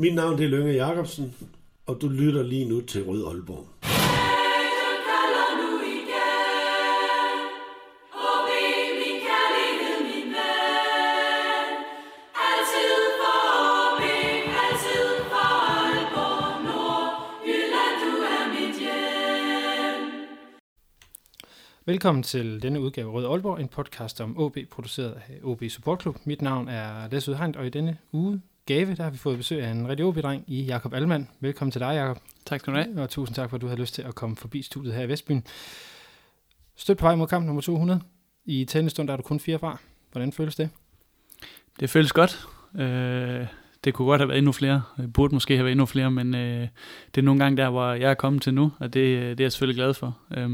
Mit navn det er Lønge Jacobsen, og du lytter lige nu til Rød Aalborg. Velkommen til denne udgave af Rød Aalborg, en podcast om OB, produceret af OB Support Club. Mit navn er Lasse Udhegn, og i denne uge gave, der har vi fået besøg af en rigtig OB-dreng i Jakob Alman. Velkommen til dig, Jakob. Tak skal du have. Og tusind tak, for at du havde lyst til at komme forbi studiet her i Vestbyen. Støt på vej mod kamp nummer 200. I tennisstund der er du kun fire fra. Hvordan føles det? Det føles godt. Øh, det kunne godt have været endnu flere. Det burde måske have været endnu flere, men øh, det er nogle gange der, hvor jeg er kommet til nu, og det, det er jeg selvfølgelig glad for. Øh,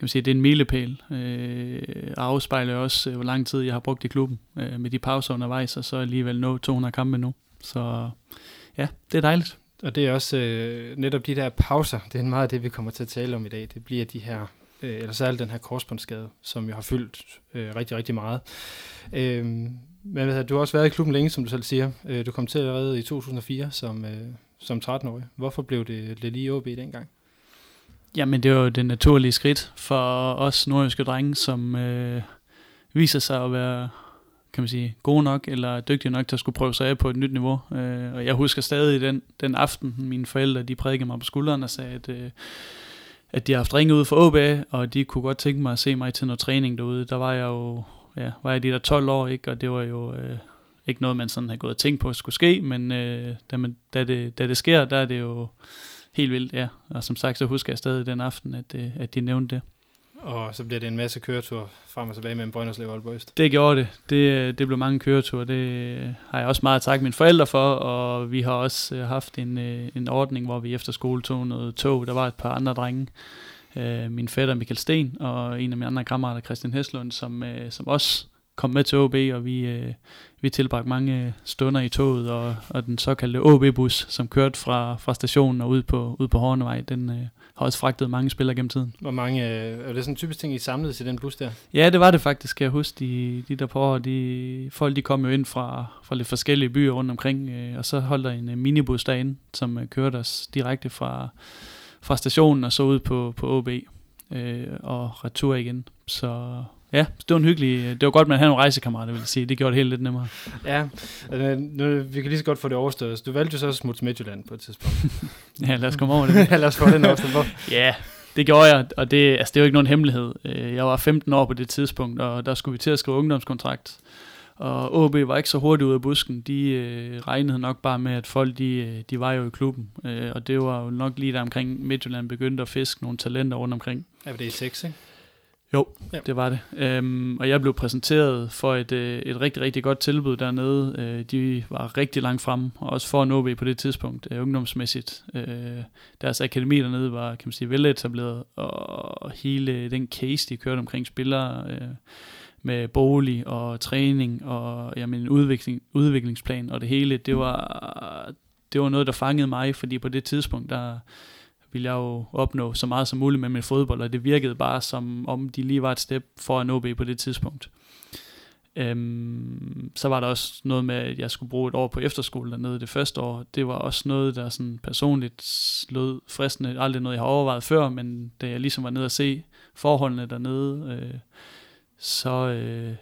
kan man sige, det er en milepæl, øh, og afspejler også, øh, hvor lang tid jeg har brugt i klubben øh, med de pauser undervejs, og så alligevel nå 200 kampe nu. Så ja, det er dejligt. Og det er også øh, netop de der pauser, det er meget af det, vi kommer til at tale om i dag. Det bliver de her, øh, eller særligt den her korsbåndsskade, som jo har fyldt øh, rigtig, rigtig meget. Øh, men du har også været i klubben længe, som du selv siger. Øh, du kom til allerede i 2004 som, øh, som 13-årig. Hvorfor blev det, det lige OB dengang? Jamen, det var jo det naturlige skridt for os nordjyske drenge, som øh, viser sig at være kan man sige, gode nok eller dygtige nok til at skulle prøve sig af på et nyt niveau. Øh, og jeg husker stadig den, den aften, mine forældre de prædikede mig på skulderen og sagde, at, øh, at de har haft ringet ud for OB, og de kunne godt tænke mig at se mig til noget træning derude. Der var jeg jo ja, var jeg de der 12 år, ikke? og det var jo øh, ikke noget, man sådan havde gået og tænkt på at skulle ske, men øh, da, man, da, det, da det sker, der er det jo helt vildt, ja. Og som sagt, så husker jeg stadig den aften, at, øh, at de nævnte det. Og så bliver det en masse køretur frem og tilbage mellem Brønderslev og Aalborg Øst. Det gjorde det. det. Det blev mange køreture. Det har jeg også meget takke mine forældre for, og vi har også øh, haft en, øh, en ordning, hvor vi efter skole tog noget tog. Der var et par andre drenge. Min fætter Michael Sten og en af mine andre kammerater, Christian Heslund, som, som også kom med til OB, og vi, vi tilbragte mange stunder i toget, og, og den såkaldte OB-bus, som kørte fra, fra stationen og ud på, ud på Hornevej, den øh, har også fragtet mange spillere gennem tiden. Hvor mange, øh, er det sådan en typisk ting, I samlede i den bus der? Ja, det var det faktisk, kan jeg huske. De, de der på, de, folk de kom jo ind fra, fra lidt forskellige byer rundt omkring, øh, og så holdt der en øh, minibus derinde, som øh, kørte os direkte fra, fra stationen og så ud på, på OB øh, og retur igen. Så Ja, det var en hyggelig... Det var godt, man havde nogle rejsekammerater, vil jeg sige. Det gjorde det helt lidt nemmere. Ja, altså, nu, vi kan lige så godt få det overstået. Du valgte jo så at smutte til Midtjylland på et tidspunkt. ja, lad os komme over det. ja, lad os få den overstået. ja, det gjorde jeg, og det, altså, det er jo ikke nogen hemmelighed. Øh, jeg var 15 år på det tidspunkt, og der skulle vi til at skrive ungdomskontrakt. Og OB var ikke så hurtigt ud af busken. De øh, regnede nok bare med, at folk de, øh, de var jo i klubben. Øh, og det var jo nok lige der omkring Midtjylland begyndte at fiske nogle talenter rundt omkring. Ja, det er 6, ikke? Jo, ja. det var det. Øhm, og jeg blev præsenteret for et, øh, et rigtig, rigtig godt tilbud dernede. Øh, de var rigtig langt fremme, og også for en OB på det tidspunkt, øh, ungdomsmæssigt. Øh, deres akademi dernede var, kan man sige, veletableret, og hele den case, de kørte omkring spillere øh, med bolig og træning og jamen, en udvikling, udviklingsplan og det hele, det var, det var noget, der fangede mig, fordi på det tidspunkt, der ville jeg jo opnå så meget som muligt med min fodbold, og det virkede bare som om de lige var et step foran OB på det tidspunkt. Øhm, så var der også noget med, at jeg skulle bruge et år på efterskole dernede det første år. Det var også noget, der sådan personligt lød fristende. Aldrig noget, jeg har overvejet før, men da jeg ligesom var nede og se forholdene dernede, øh, så, øh,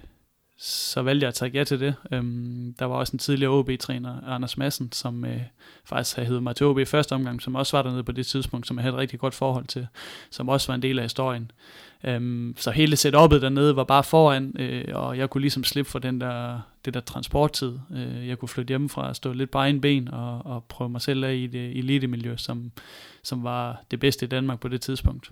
så valgte jeg at tage ja til det. Øhm, der var også en tidligere OB-træner, Anders Madsen, som øh, faktisk havde heddet mig til OB i første omgang, som også var dernede på det tidspunkt, som jeg havde et rigtig godt forhold til, som også var en del af historien. Øhm, så hele setupet dernede var bare foran, øh, og jeg kunne ligesom slippe for den der, det der transporttid. Øh, jeg kunne flytte hjemmefra og stå lidt på egen ben og, og prøve mig selv af i det elite-miljø, som, som var det bedste i Danmark på det tidspunkt.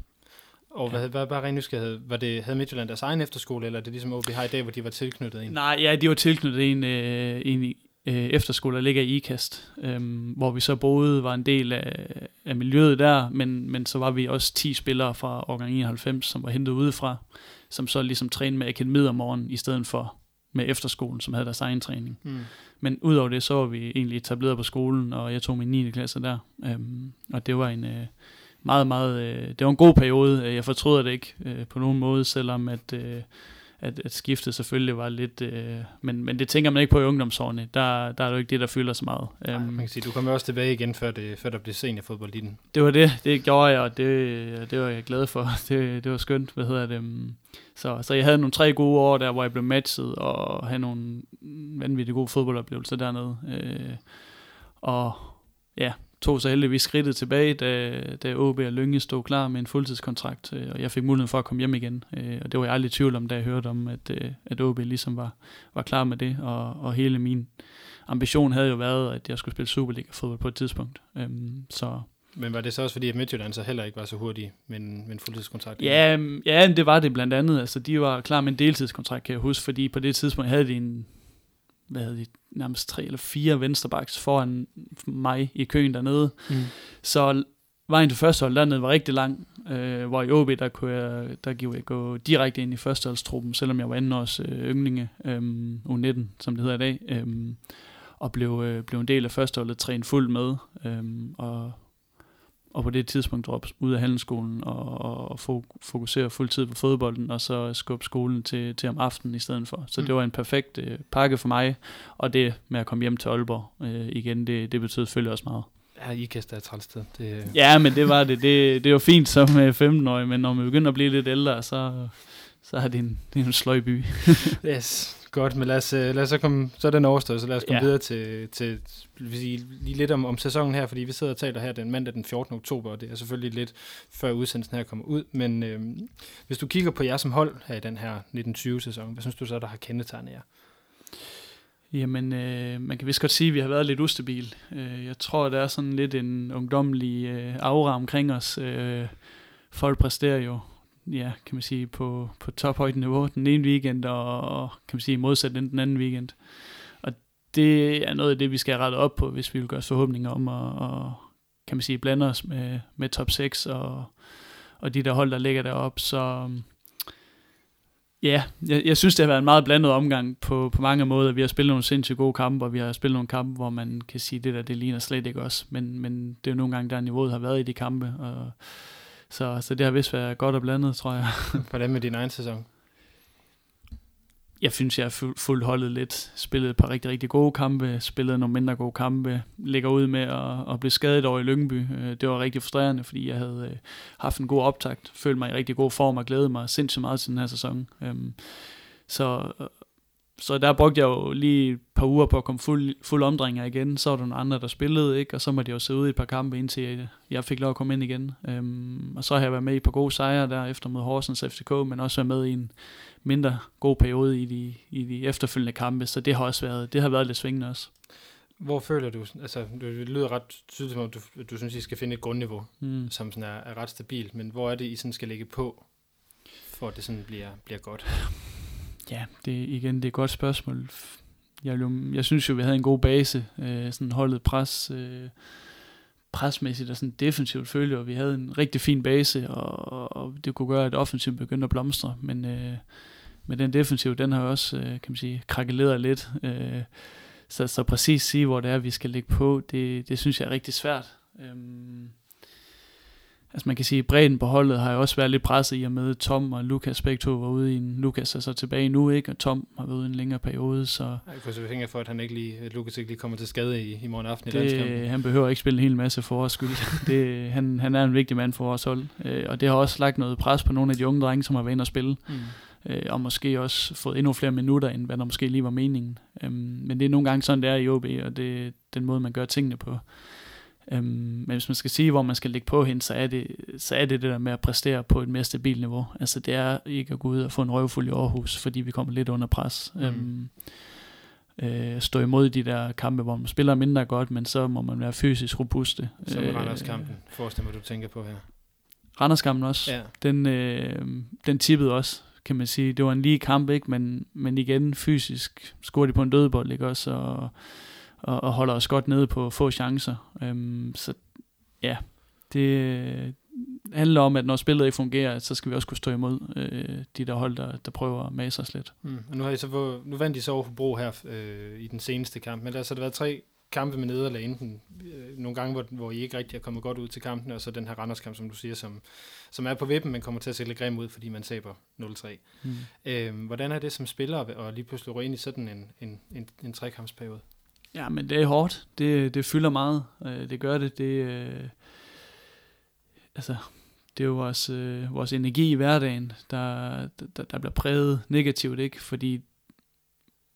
Og hvad, hvad, hvad rent nysgerrighed? Var det, havde Midtjylland deres egen efterskole, eller er det ligesom OB har i dag, hvor de var tilknyttet en? Nej, ja, de var tilknyttet en, øh, en øh, efterskole, der ligger i IKAST, øh, hvor vi så boede, var en del af, af miljøet der, men, men så var vi også 10 spillere fra årgang 91, som var hentet udefra, som så ligesom trænede med akademiet om morgenen, i stedet for med efterskolen, som havde deres egen træning. Mm. Men udover det, så var vi egentlig etableret på skolen, og jeg tog min 9. klasse der, øhm, og det var en... Øh, meget, meget, øh, det var en god periode. Jeg fortryder det ikke øh, på nogen måde, selvom at, øh, at, at skiftet selvfølgelig var lidt... Øh, men, men det tænker man ikke på i ungdomsårene. Der, der er jo ikke det, der fylder så meget. Ej, Øhm, man kan sige, du kommer også tilbage igen, før, det, før der blev seniorfodbold i den. det var det, det gjorde jeg, og det, det var jeg glad for. Det, det var skønt, hvad hedder det. øhm, Så, så jeg havde nogle tre gode år der, hvor jeg blev matchet, og havde nogle vanvittigt gode fodboldoplevelser dernede. Øh, og ja, tog så heldigvis skridtet tilbage, da, da OB og Lønge stod klar med en fuldtidskontrakt, øh, og jeg fik muligheden for at komme hjem igen. Øh, og det var jeg aldrig i tvivl om, da jeg hørte om, at, øh, at OB ligesom var, var klar med det, og, og hele min ambition havde jo været, at jeg skulle spille Superliga-fodbold på et tidspunkt. Øhm, så Men var det så også fordi, at Midtjylland så heller ikke var så hurtig med en, med en fuldtidskontrakt? Ja, ja, det var det blandt andet. Altså, de var klar med en deltidskontrakt, kan jeg huske, fordi på det tidspunkt havde de en, hvad havde de, nærmest tre eller fire vensterbacks foran mig i køen dernede. Mm. Så vejen til førstehold dernede var rigtig lang, øh, hvor i OB, der kunne jeg, der kunne jeg gå direkte ind i førsteholdstruppen, selvom jeg var anden års øh, ynglinge, øh, U19, som det hedder i dag, øh, og blev, øh, blev en del af førsteholdet, trænet fuldt med, øh, og og på det tidspunkt droppe ud af handelsskolen og, og, og fo- fokusere fuldtid på fodbolden, og så skubbe skolen til, til om aftenen i stedet for. Så Mm. det var en perfekt øh, pakke for mig, og det med at komme hjem til Aalborg øh, igen, det, det betød selvfølgelig også meget. Ja, IKAST er et træls sted. Det, Ja, men det var det. Det, det var fint som øh, 15-årig, men når man begynder at blive lidt ældre, så, så er det en, det er en sløj by. Yes, godt, men lad os, øh, lad os så komme, så er den overstået, så lad os komme Ja. ja. videre til, til vil sige, lige lidt om, om sæsonen her, fordi vi sidder og taler her den mandag den 14. oktober, og det er selvfølgelig lidt før udsendelsen her kommer ud, men øh, hvis du kigger på jer som hold her i den her 1920-sæson, hvad synes du så, der har kendetegnet jer? Jamen, øh, man kan vist godt sige, at vi har været lidt ustabil. Øh, jeg tror, der er sådan lidt en ungdommelig øh, aura omkring os. Øh, folk præsterer jo, ja, kan man sige, på, på tophøjt niveau den ene weekend, og, og kan man sige modsat den, den anden weekend. Og det er noget af det, vi skal rette op på, hvis vi vil gøre forhåbninger om at, og, kan man sige, blande os med, med top 6 og, og de der hold, der ligger deroppe. Så Ja, jeg, jeg synes, det har været en meget blandet omgang på, på mange måder. Vi har spillet nogle sindssygt gode kampe, og vi har spillet nogle kampe, hvor man kan sige, det der, det ligner slet ikke os. Men, men det er jo nogle gange, der niveauet har været i de kampe. Og, så, så det har vist været godt og blandet, tror jeg. Hvordan med din egen sæson? Jeg synes, jeg har fu- fuldt holdet lidt. Spillet et par rigtig, rigtig gode kampe. Spillet nogle mindre gode kampe. Ligger ud med at, at blive skadet over i Lyngby. Øh, Det var rigtig frustrerende, fordi jeg havde øh, haft en god optakt. Følte mig i rigtig god form og glædede mig sindssygt meget til den her sæson. Øhm, Så, så der brugte jeg jo lige et par uger på at komme fuld, fuld omdringer igen. Så var der nogle andre, der spillede, ikke? og så måtte jeg jo sidde ude i et par kampe, indtil jeg, jeg fik lov at komme ind igen. Øhm, og så har jeg været med i et par gode sejre der efter mod Horsens FCK, men også været med i en mindre god periode i de, i de efterfølgende kampe, så det har også været, det har været lidt svingende også. Hvor føler du, altså det lyder ret tydeligt som om, du, du synes, I skal finde et grundniveau, Mm. som sådan er, er ret stabilt, men hvor er det, I sådan skal lægge på, for at det sådan bliver, bliver godt? Ja, det igen, det er et godt spørgsmål. Jeg, vil jo, jeg synes jo, vi havde en god base, øh, sådan holdet pres, øh, presmæssigt og sådan defensivt følge, og vi havde en rigtig fin base, og, og det kunne gøre, at offensivt begyndte at blomstre, men øh, med den defensiv, den har også, øh, kan man sige, krakeleret lidt. Øh, så, så præcis sige, hvor det er, vi skal lægge på, det, det synes jeg er rigtig svært. Øh, altså man kan sige, at bredden på holdet har jo også været lidt presset i og med, Tom og Lukas begge to var ude i en, Lukas er så tilbage nu, ikke? og Tom har været ude i en længere periode, så Jeg krydser fingre for, at han ikke lige, at Lukas ikke lige kommer til skade i, i morgen aften i landskampen. det, han behøver ikke spille en hel masse for vores skyld. Det, han, han er en vigtig mand for vores hold, øh, og det har også lagt noget pres på nogle af de unge drenge, som har været inde og spille. Mm. øh, og måske også fået endnu flere minutter, end hvad der måske lige var meningen. Øhm, men det er nogle gange sådan, det er i OB, og det er den måde, man gør tingene på. Øhm, men hvis man skal sige, hvor man skal ligge på hen, så er, det, så er det det der med at præstere på et mere stabilt niveau. Altså det er ikke at gå ud og få en røvfuld i Aarhus, fordi vi kommer lidt under pres. Mm. Øhm, øh, stå imod de der kampe, hvor man spiller mindre godt, men så må man være fysisk robuste. Som Øh, Randers-kampen, forestil mig, du tænker på her. Randerskampen også. Ja. Den, øh, den tippede også, kan man sige. Det var en lige kamp, ikke? Men, men igen, fysisk scorede de på en dødbold, ikke også? Og, og, og holder os godt nede på få chancer. Øhm, så ja, det øh, handler om, at når spillet ikke fungerer, så skal vi også kunne stå imod øh, de der hold, der, der prøver at mase os lidt. Mm. Og nu, har I så, nu vandt I så over Hobro her øh, i den seneste kamp, men ellers har det været tre kampe med nederlag, enten øh, nogle gange, hvor, hvor I ikke rigtig er kommet godt ud til kampen, og så den her Randers-kamp, som du siger, som, som er på vippen, men kommer til at se lidt grim ud, fordi man taber 0-3. Mm. Øh, hvordan er det som spiller, og lige pludselig gå ind i sådan en, en, en, en trekampsperiode? Ja, men det er hårdt. Det, det fylder meget. Øh, det gør det. Det, øh, altså, det er jo vores, øh, vores energi i hverdagen, der, der, der bliver præget negativt, ikke? Fordi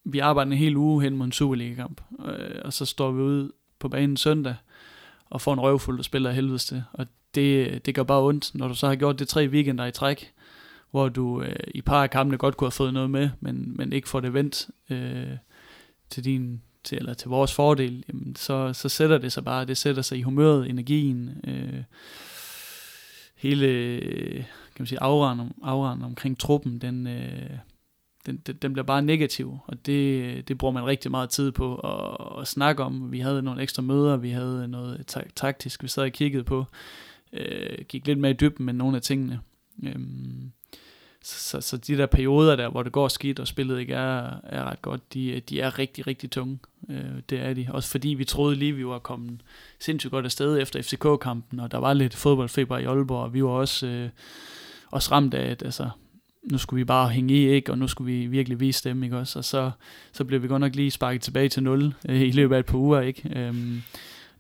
vi arbejder en hel uge hen mod en Superliga-kamp, øh, og så står vi ud på banen søndag, og får en røvfuld, der spiller helvedes til. Og det, det gør bare ondt, når du så har gjort det tre weekender i træk, hvor du øh, i par af kampene godt kunne have fået noget med, men, men ikke får det vendt øh, til din til, eller til vores fordel, jamen, så, så sætter det sig bare, det sætter sig i humøret, energien, øh, hele kan man sige, auraen, auraen omkring truppen, den, øh, den, den, den bliver bare negativ, og det, det bruger man rigtig meget tid på at, at snakke om. Vi havde nogle ekstra møder, vi havde noget taktisk, vi sad og kiggede på, øh, gik lidt mere i dybden med nogle af tingene. Øhm, så, så, så de der perioder der, hvor det går skidt, og spillet ikke er, er ret godt, de, de er rigtig, rigtig tunge. Øh, det er de. Også fordi vi troede lige, vi var kommet sindssygt godt afsted efter FCK-kampen, og der var lidt fodboldfeber i Aalborg, og vi var også, øh, også ramt af, at altså, nu skulle vi bare hænge i, ikke? og nu skulle vi virkelig vise dem, ikke også? Og så, så blev vi godt nok lige sparket tilbage til 0 øh, i løbet af et par uger, ikke? Øhm,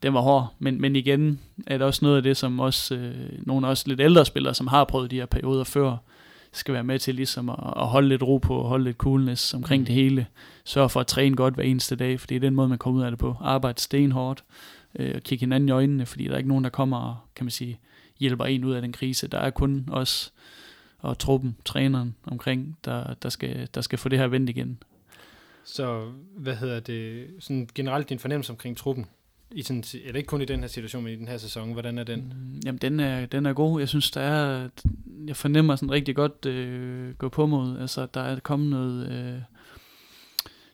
den var hård, men, men igen er det også noget af det, som også øh, nogle også lidt ældre spillere, som har prøvet de her perioder før, skal være med til ligesom at, at holde lidt ro på, holde lidt coolness omkring mm. det hele. Sørg for at træne godt hver eneste dag, for det er den måde, man kommer ud af det på. Arbejde stenhårdt, øh, og kigge hinanden i øjnene, fordi der er ikke nogen, der kommer og, kan man sige, hjælper en ud af den krise. Der er kun os og truppen, træneren omkring, der, der, skal, der skal få det her vendt igen. Så hvad hedder det, sådan generelt din fornemmelse omkring truppen? I sådan, eller ikke kun i den her situation, men i den her sæson, hvordan er den? Mm, jamen, den er, den er god. Jeg synes, der er, jeg fornemmer sådan rigtig godt øh, gå på mod. Altså, der er kommet noget, øh,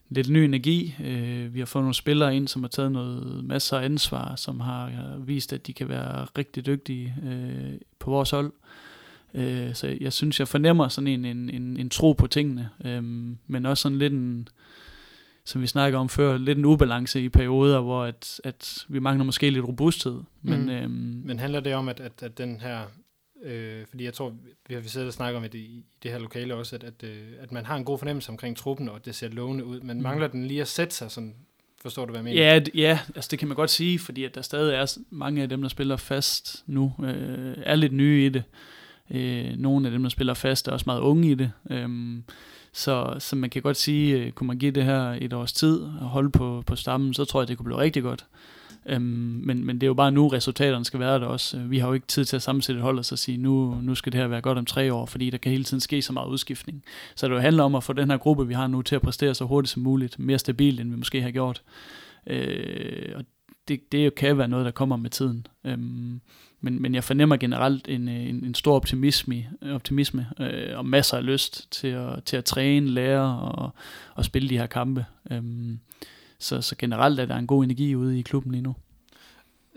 lidt ny energi. Øh, vi har fået nogle spillere ind, som har taget noget masser af ansvar, som har vist, at de kan være rigtig dygtige øh, på vores hold. Øh, så jeg synes, jeg fornemmer sådan en, en, en, en tro på tingene, øh, men også sådan lidt en, som vi snakker om før, lidt en ubalance i perioder, hvor at, at vi mangler måske lidt robusthed. Men, mm. øhm, men handler det om, at, at, at den her, øh, fordi jeg tror, vi har siddet og snakket om det i, det her lokale også, at, at, øh, at man har en god fornemmelse omkring truppen, og det ser lovende ud, men mm. mangler den lige at sætte sig sådan, forstår du, hvad jeg mener? Ja, ja altså det kan man godt sige, fordi at der stadig er mange af dem, der spiller fast nu, øh, er lidt nye i det. Øh, nogle af dem, der spiller fast, er også meget unge i det. Øh, så, så man kan godt sige, øh, kunne man give det her et års tid og holde på, på stammen, så tror jeg, det kunne blive rigtig godt. Øhm, men, men det er jo bare nu, resultaterne skal være der også. Øh, vi har jo ikke tid til at sammensætte et hold og så sige, nu, nu skal det her være godt om tre år, fordi der kan hele tiden ske så meget udskiftning. Så det handler om at få den her gruppe, vi har nu, til at præstere så hurtigt som muligt, mere stabilt, end vi måske har gjort. Øh, og det, det kan være noget, der kommer med tiden. Øhm, men, men jeg fornemmer generelt en, en, en stor optimisme, optimisme øh, og masser af lyst til at, til at træne, lære og, og spille de her kampe. Øhm, så, så generelt er der en god energi ude i klubben lige nu.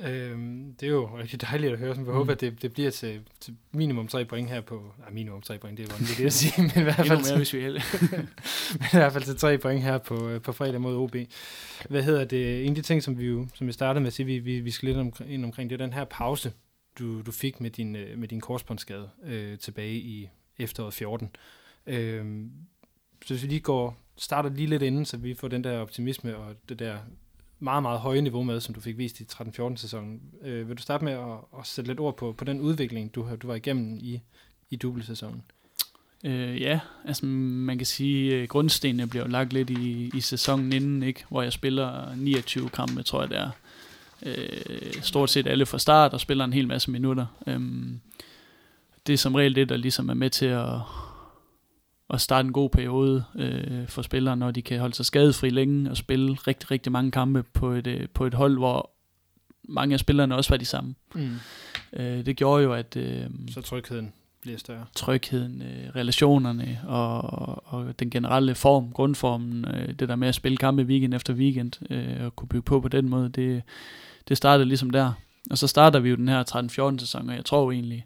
Øhm, det er jo rigtig dejligt at høre, så vi mm. håber, at det, det bliver til, til minimum tre point her på... Nej, minimum tre point, det var ikke det at sige, men i hvert fald, mere, hvis vi men i hvert fald til tre point her på, på fredag mod OB. Hvad hedder det? En af de ting, som vi jo, som vi startede med at sige, vi, vi, vi skal lidt om, ind omkring, det er den her pause, du, du fik med din, øh, med din korsbåndsskade øh, tilbage i efteråret 14. Øh, så hvis vi lige går, starter lige lidt inden, så vi får den der optimisme og det der meget, meget høje niveau med, som du fik vist i 13-14 sæsonen. Øh, vil du starte med at, at sætte lidt ord på, på den udvikling, du, du var igennem i, i dubbelsæsonen? Øh, ja, altså man kan sige, at grundstenene bliver lagt lidt i, i sæsonen inden, ikke? hvor jeg spiller 29 kampe, tror jeg det er øh, stort set alle fra start og spiller en hel masse minutter. Øhm, det er som regel det, der ligesom er med til at, at starte en god periode øh, for spillere, når de kan holde sig skadesfri længe og spille rigtig, rigtig mange kampe på et, øh, på et hold, hvor mange af spillerne også var de samme. Mm. Øh, det gjorde jo, at... Øh, Så trygheden bliver større. Trygheden, øh, relationerne og, og den generelle form, grundformen, øh, det der med at spille kampe weekend efter weekend øh, og kunne bygge på på den måde, det, det startede ligesom der. Og så starter vi jo den her 13-14 sæson, og jeg tror egentlig,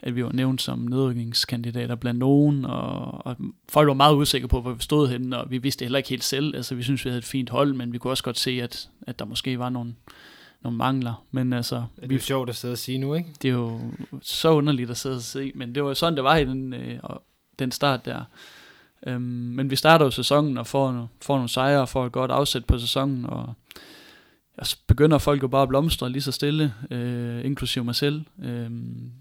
at vi var nævnt som nedrykningskandidater blandt nogen, og, og folk var meget usikre på, hvor vi stod henne, og vi vidste heller ikke helt selv. Altså, vi synes vi havde et fint hold, men vi kunne også godt se, at, at der måske var nogle, nogle mangler. Men altså, Det er vi, jo sjovt at sidde og sige nu, ikke? det er jo så underligt at sidde og se, men det var jo sådan, det var i den, øh, og den start der. Øhm, men vi starter jo sæsonen og får, får nogle sejre og får et godt afsæt på sæsonen, og og så begynder folk jo bare at blomstre lige så stille, øh, inklusive mig selv. Øhm,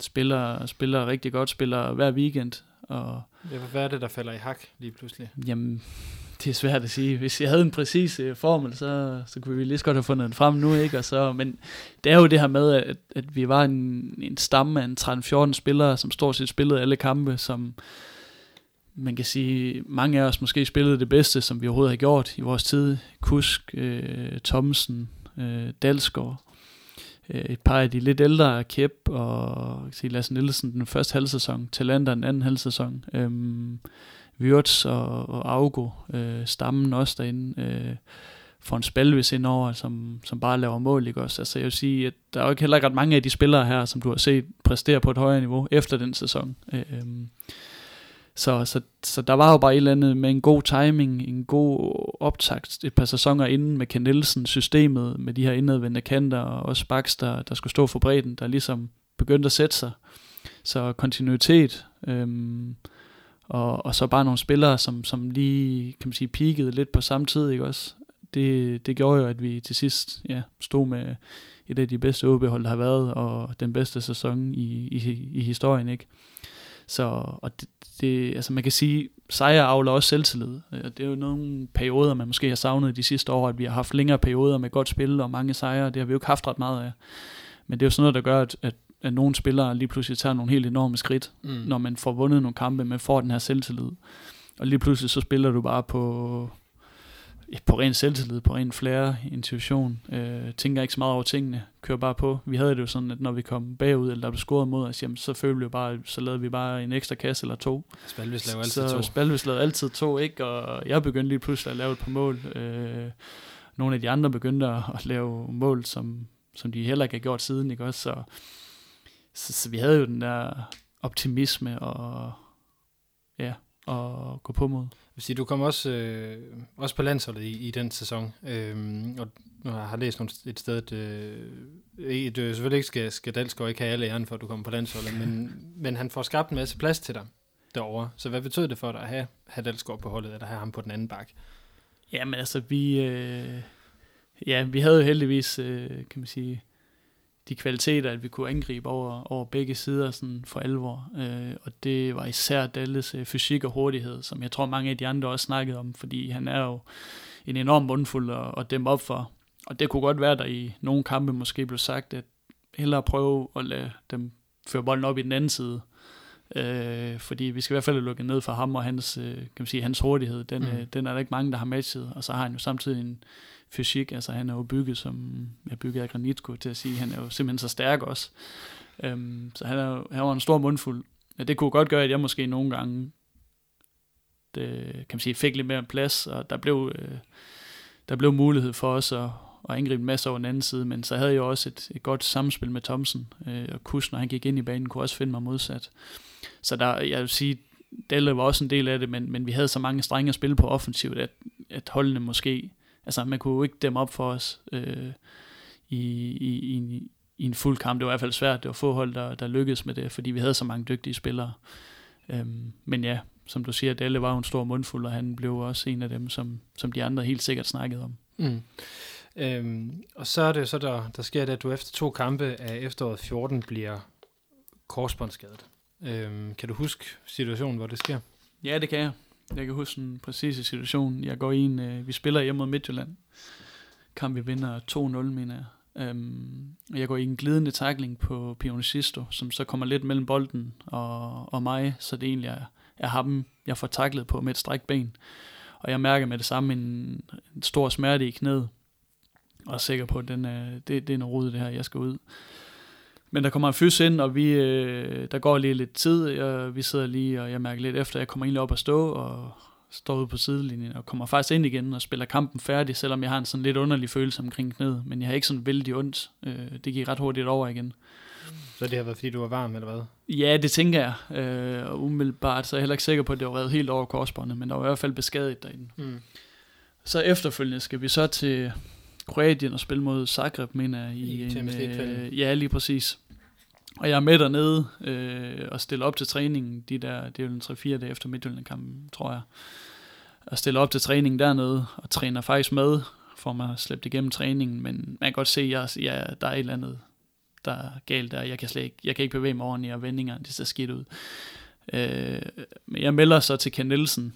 spiller, spiller rigtig godt, spiller hver weekend, og Ja, Hvad er det, der falder i hak lige pludselig? Jamen, det er svært at sige. Hvis jeg havde en præcis øh, formel, så, så kunne vi lige så godt have fundet den frem nu, ikke? Og så, men det er jo det her med, at, at vi var en, en stamme af en 13-14 spillere, som stort set spillede alle kampe, som man kan sige, mange af os måske spillede det bedste, som vi overhovedet har gjort i vores tid. Kusk, øh, Thomsen, øh, Dalsgaard, øh, et par af de lidt ældre, Kæp og kan sige, Lasse Nielsen den første halvsæson, Talander den anden halvsæson, Øh, Wirtz og, og Augo, øh, stammen også derinde, øh, for en spalvis indover, som, som bare laver mål, ikke også? Altså jeg vil sige, at der er jo ikke heller ret mange af de spillere her, som du har set præstere på et højere niveau efter den sæson. Øh, øh, så, så, så der var jo bare et eller andet med en god timing, en god optakt et par sæsoner inden med Ken Nielsen, systemet med de her indadvendte kanter, og også backs, der, der skulle stå for bredden, der ligesom begyndte at sætte sig. Så kontinuitet, øhm, og, og så bare nogle spillere, som, som lige, kan man sige, peakede lidt på samme tid, ikke også? Det, det gjorde jo, at vi til sidst ja, stod med et af de bedste OB-hold, der har været, og den bedste sæson i, i, i historien, ikke? Så og det, det, altså man kan sige, sejre avler også selvtillid. Og det er jo nogle perioder, man måske har savnet de sidste år, at vi har haft længere perioder med godt spil og mange sejre. Det har vi jo ikke haft ret meget af. Men det er jo sådan noget, der gør, at, at, at nogle spillere lige pludselig tager nogle helt enorme skridt, Mm. når man får vundet nogle kampe, man får den her selvtillid. Og lige pludselig så spiller du bare på, på ren selvtillid, på ren flair, intuition. Øh, tænker ikke så meget over tingene, kører bare på. Vi havde det jo sådan, at når vi kom bagud, eller der blev scoret mod os, jamen, så følte vi jo bare, så lavede vi bare en ekstra kasse eller to. Spalvis laver altid så to. Spalvis lavede altid to, ikke? Og jeg begyndte lige pludselig at lave et par mål. Øh, nogle af de andre begyndte at, at lave mål, som, som de heller ikke har gjort siden, ikke også? Så, så, så vi havde jo den der optimisme og ja, og gå på mod. Vil sige, du kom også, øh, også på landsholdet i, i den sæson, øhm, og nu har læst nogle, et sted, at øh, ikke- du selvfølgelig ikke skal, skal Dalsgaard ikke have alle æren for, at du kommer på landsholdet, men, men han får skabt en masse plads til dig derovre. Så hvad betød det for dig at have, have Dalsgaard på holdet, eller have ham på den anden bak? Jamen altså, vi, øh, ja, vi havde jo heldigvis, øh, kan man sige, de kvaliteter, at vi kunne angribe over, over begge sider sådan for alvor. Øh, og det var især Dalles øh, fysik og hurtighed, som jeg tror mange af de andre også snakkede om, fordi han er jo en enorm mundfuld at, at dæmme op for. Og det kunne godt være, der i nogle kampe måske blev sagt, at hellere prøve at lade dem føre bolden op i den anden side. Øh, fordi vi skal i hvert fald have lukket ned for ham og hans, øh, kan man sige, hans hurtighed. Den, mm. øh, den er der ikke mange, der har matchet. Og så har han jo samtidig en fysik. Altså han er jo bygget som, jeg bygget af granit, skulle til at sige. Han er jo simpelthen så stærk også. Øhm, så han, er han var en stor mundfuld. Ja, det kunne godt gøre, at jeg måske nogle gange det, kan man sige, fik lidt mere plads, og der blev, øh, der blev mulighed for os at, at angribe en masse over den anden side, men så havde jeg også et, et godt samspil med Thomsen, øh, og Kus, når han gik ind i banen, kunne også finde mig modsat. Så der, jeg vil sige, Dalle var også en del af det, men, men vi havde så mange strenge at spille på offensivt, at, at holdene måske, altså man kunne jo ikke dæmme op for os øh, i, i, i, en, i en fuld kamp. Det var i hvert fald svært, det var få hold, der, der lykkedes med det, fordi vi havde så mange dygtige spillere. Øhm, men ja, som du siger, Dalle var jo en stor mundfuld, og han blev også en af dem, som, som de andre helt sikkert snakkede om. Mm. Øhm, og så er det så, der, der sker det, at du efter to kampe af efteråret 14 bliver korsbåndsskadet. Øhm, kan du huske situationen, hvor det sker? Ja, det kan jeg. Jeg kan huske den præcise situation. Jeg går i en, øh, vi spiller hjemme mod Midtjylland. Kamp vi vinder 2-0, mener jeg. Øhm, og jeg går i en glidende takling på Pionicisto, som så kommer lidt mellem bolden og, og mig, så det egentlig er, er ham, jeg får taklet på med et strækt ben. Og jeg mærker med det samme en, en stor smerte i knæet, og er sikker på, at den er, det, det er noget rod, det her, jeg skal ud. Men der kommer en fys ind, og vi, øh, der går lige lidt tid, jeg, vi sidder lige, og jeg mærker lidt efter, jeg kommer egentlig op at stå, og står ude på sidelinjen, og kommer faktisk ind igen og spiller kampen færdig, selvom jeg har en sådan lidt underlig følelse omkring knæet, men jeg har ikke sådan vældig ondt. Øh, det gik ret hurtigt over igen. Så det har været, fordi du var varm, eller hvad? Ja, det tænker jeg. Øh, og umiddelbart så er jeg heller ikke sikker på, at det var reddet helt over korsbåndet, men der var i hvert fald beskadiget derinde. Mm. Så efterfølgende skal vi så til Kroatien og spille mod Zagreb, mener jeg. I en, Champions League-finalen. øh, Ja, lige præcis. Og jeg er med dernede øh, og stiller op til træningen. De der, det er jo en 3-4 dage efter Midtjylland-kampen, tror jeg. Og stiller op til træningen dernede og træner faktisk med, for mig slæbt igennem træningen. Men man kan godt se, at jeg, jeg, der er et eller andet, der er galt der. Jeg kan, slet ikke, jeg kan ikke bevæge mig ordentligt, og vendingerne, det ser skidt ud. Øh, men jeg melder så til Ken Nielsen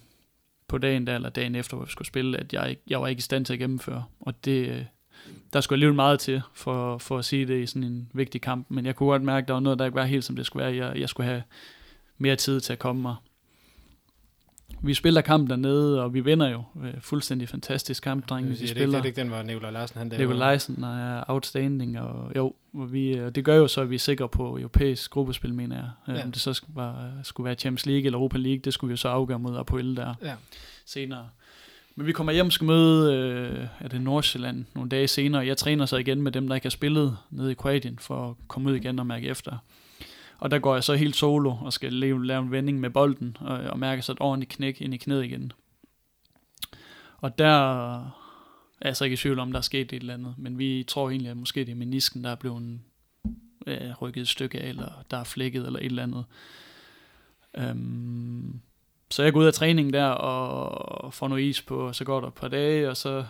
på dagen der, eller dagen efter, hvor vi skulle spille, at jeg, jeg var ikke i stand til at gennemføre. Og det, øh, der skulle alligevel meget til, for, for at sige det i sådan en vigtig kamp. Men jeg kunne godt mærke, at der var noget, der ikke var helt, som det skulle være. Jeg, jeg skulle have mere tid til at komme mig. Vi spiller kamp dernede, og vi vinder jo. Øh, Fuldstændig fantastisk kamp, drenge. Det, Vi det, det, spiller. det, er ikke den, hvor Nikolaj Larsen han Nico Leisen er outstanding, og jo, og vi, og det gør jo så, at vi er sikre på europæisk gruppespil, mener jeg. Ja. Ja. Om det så skulle være, skulle være Champions League eller Europa League, det skulle vi jo så afgøre mod Apoel der Ja. senere. Men vi kommer hjem og skal møde øh, er det Nordsjælland nogle dage senere. Jeg træner så igen med dem, der ikke har spillet nede i Kroatien, for at komme ud igen og mærke efter. Og der går jeg så helt solo og skal lave, lave en vending med bolden, og, og mærker så et ordentligt knæk ind i knæet igen. Og der er jeg så ikke i tvivl om, der er sket et eller andet, men vi tror egentlig, at måske det er menisken, der er blevet øh, rykket et stykke af, eller der er flækket, eller et eller andet. Øhm, så jeg går ud af træningen der, og får noget is på, og så går der et par dage, og så,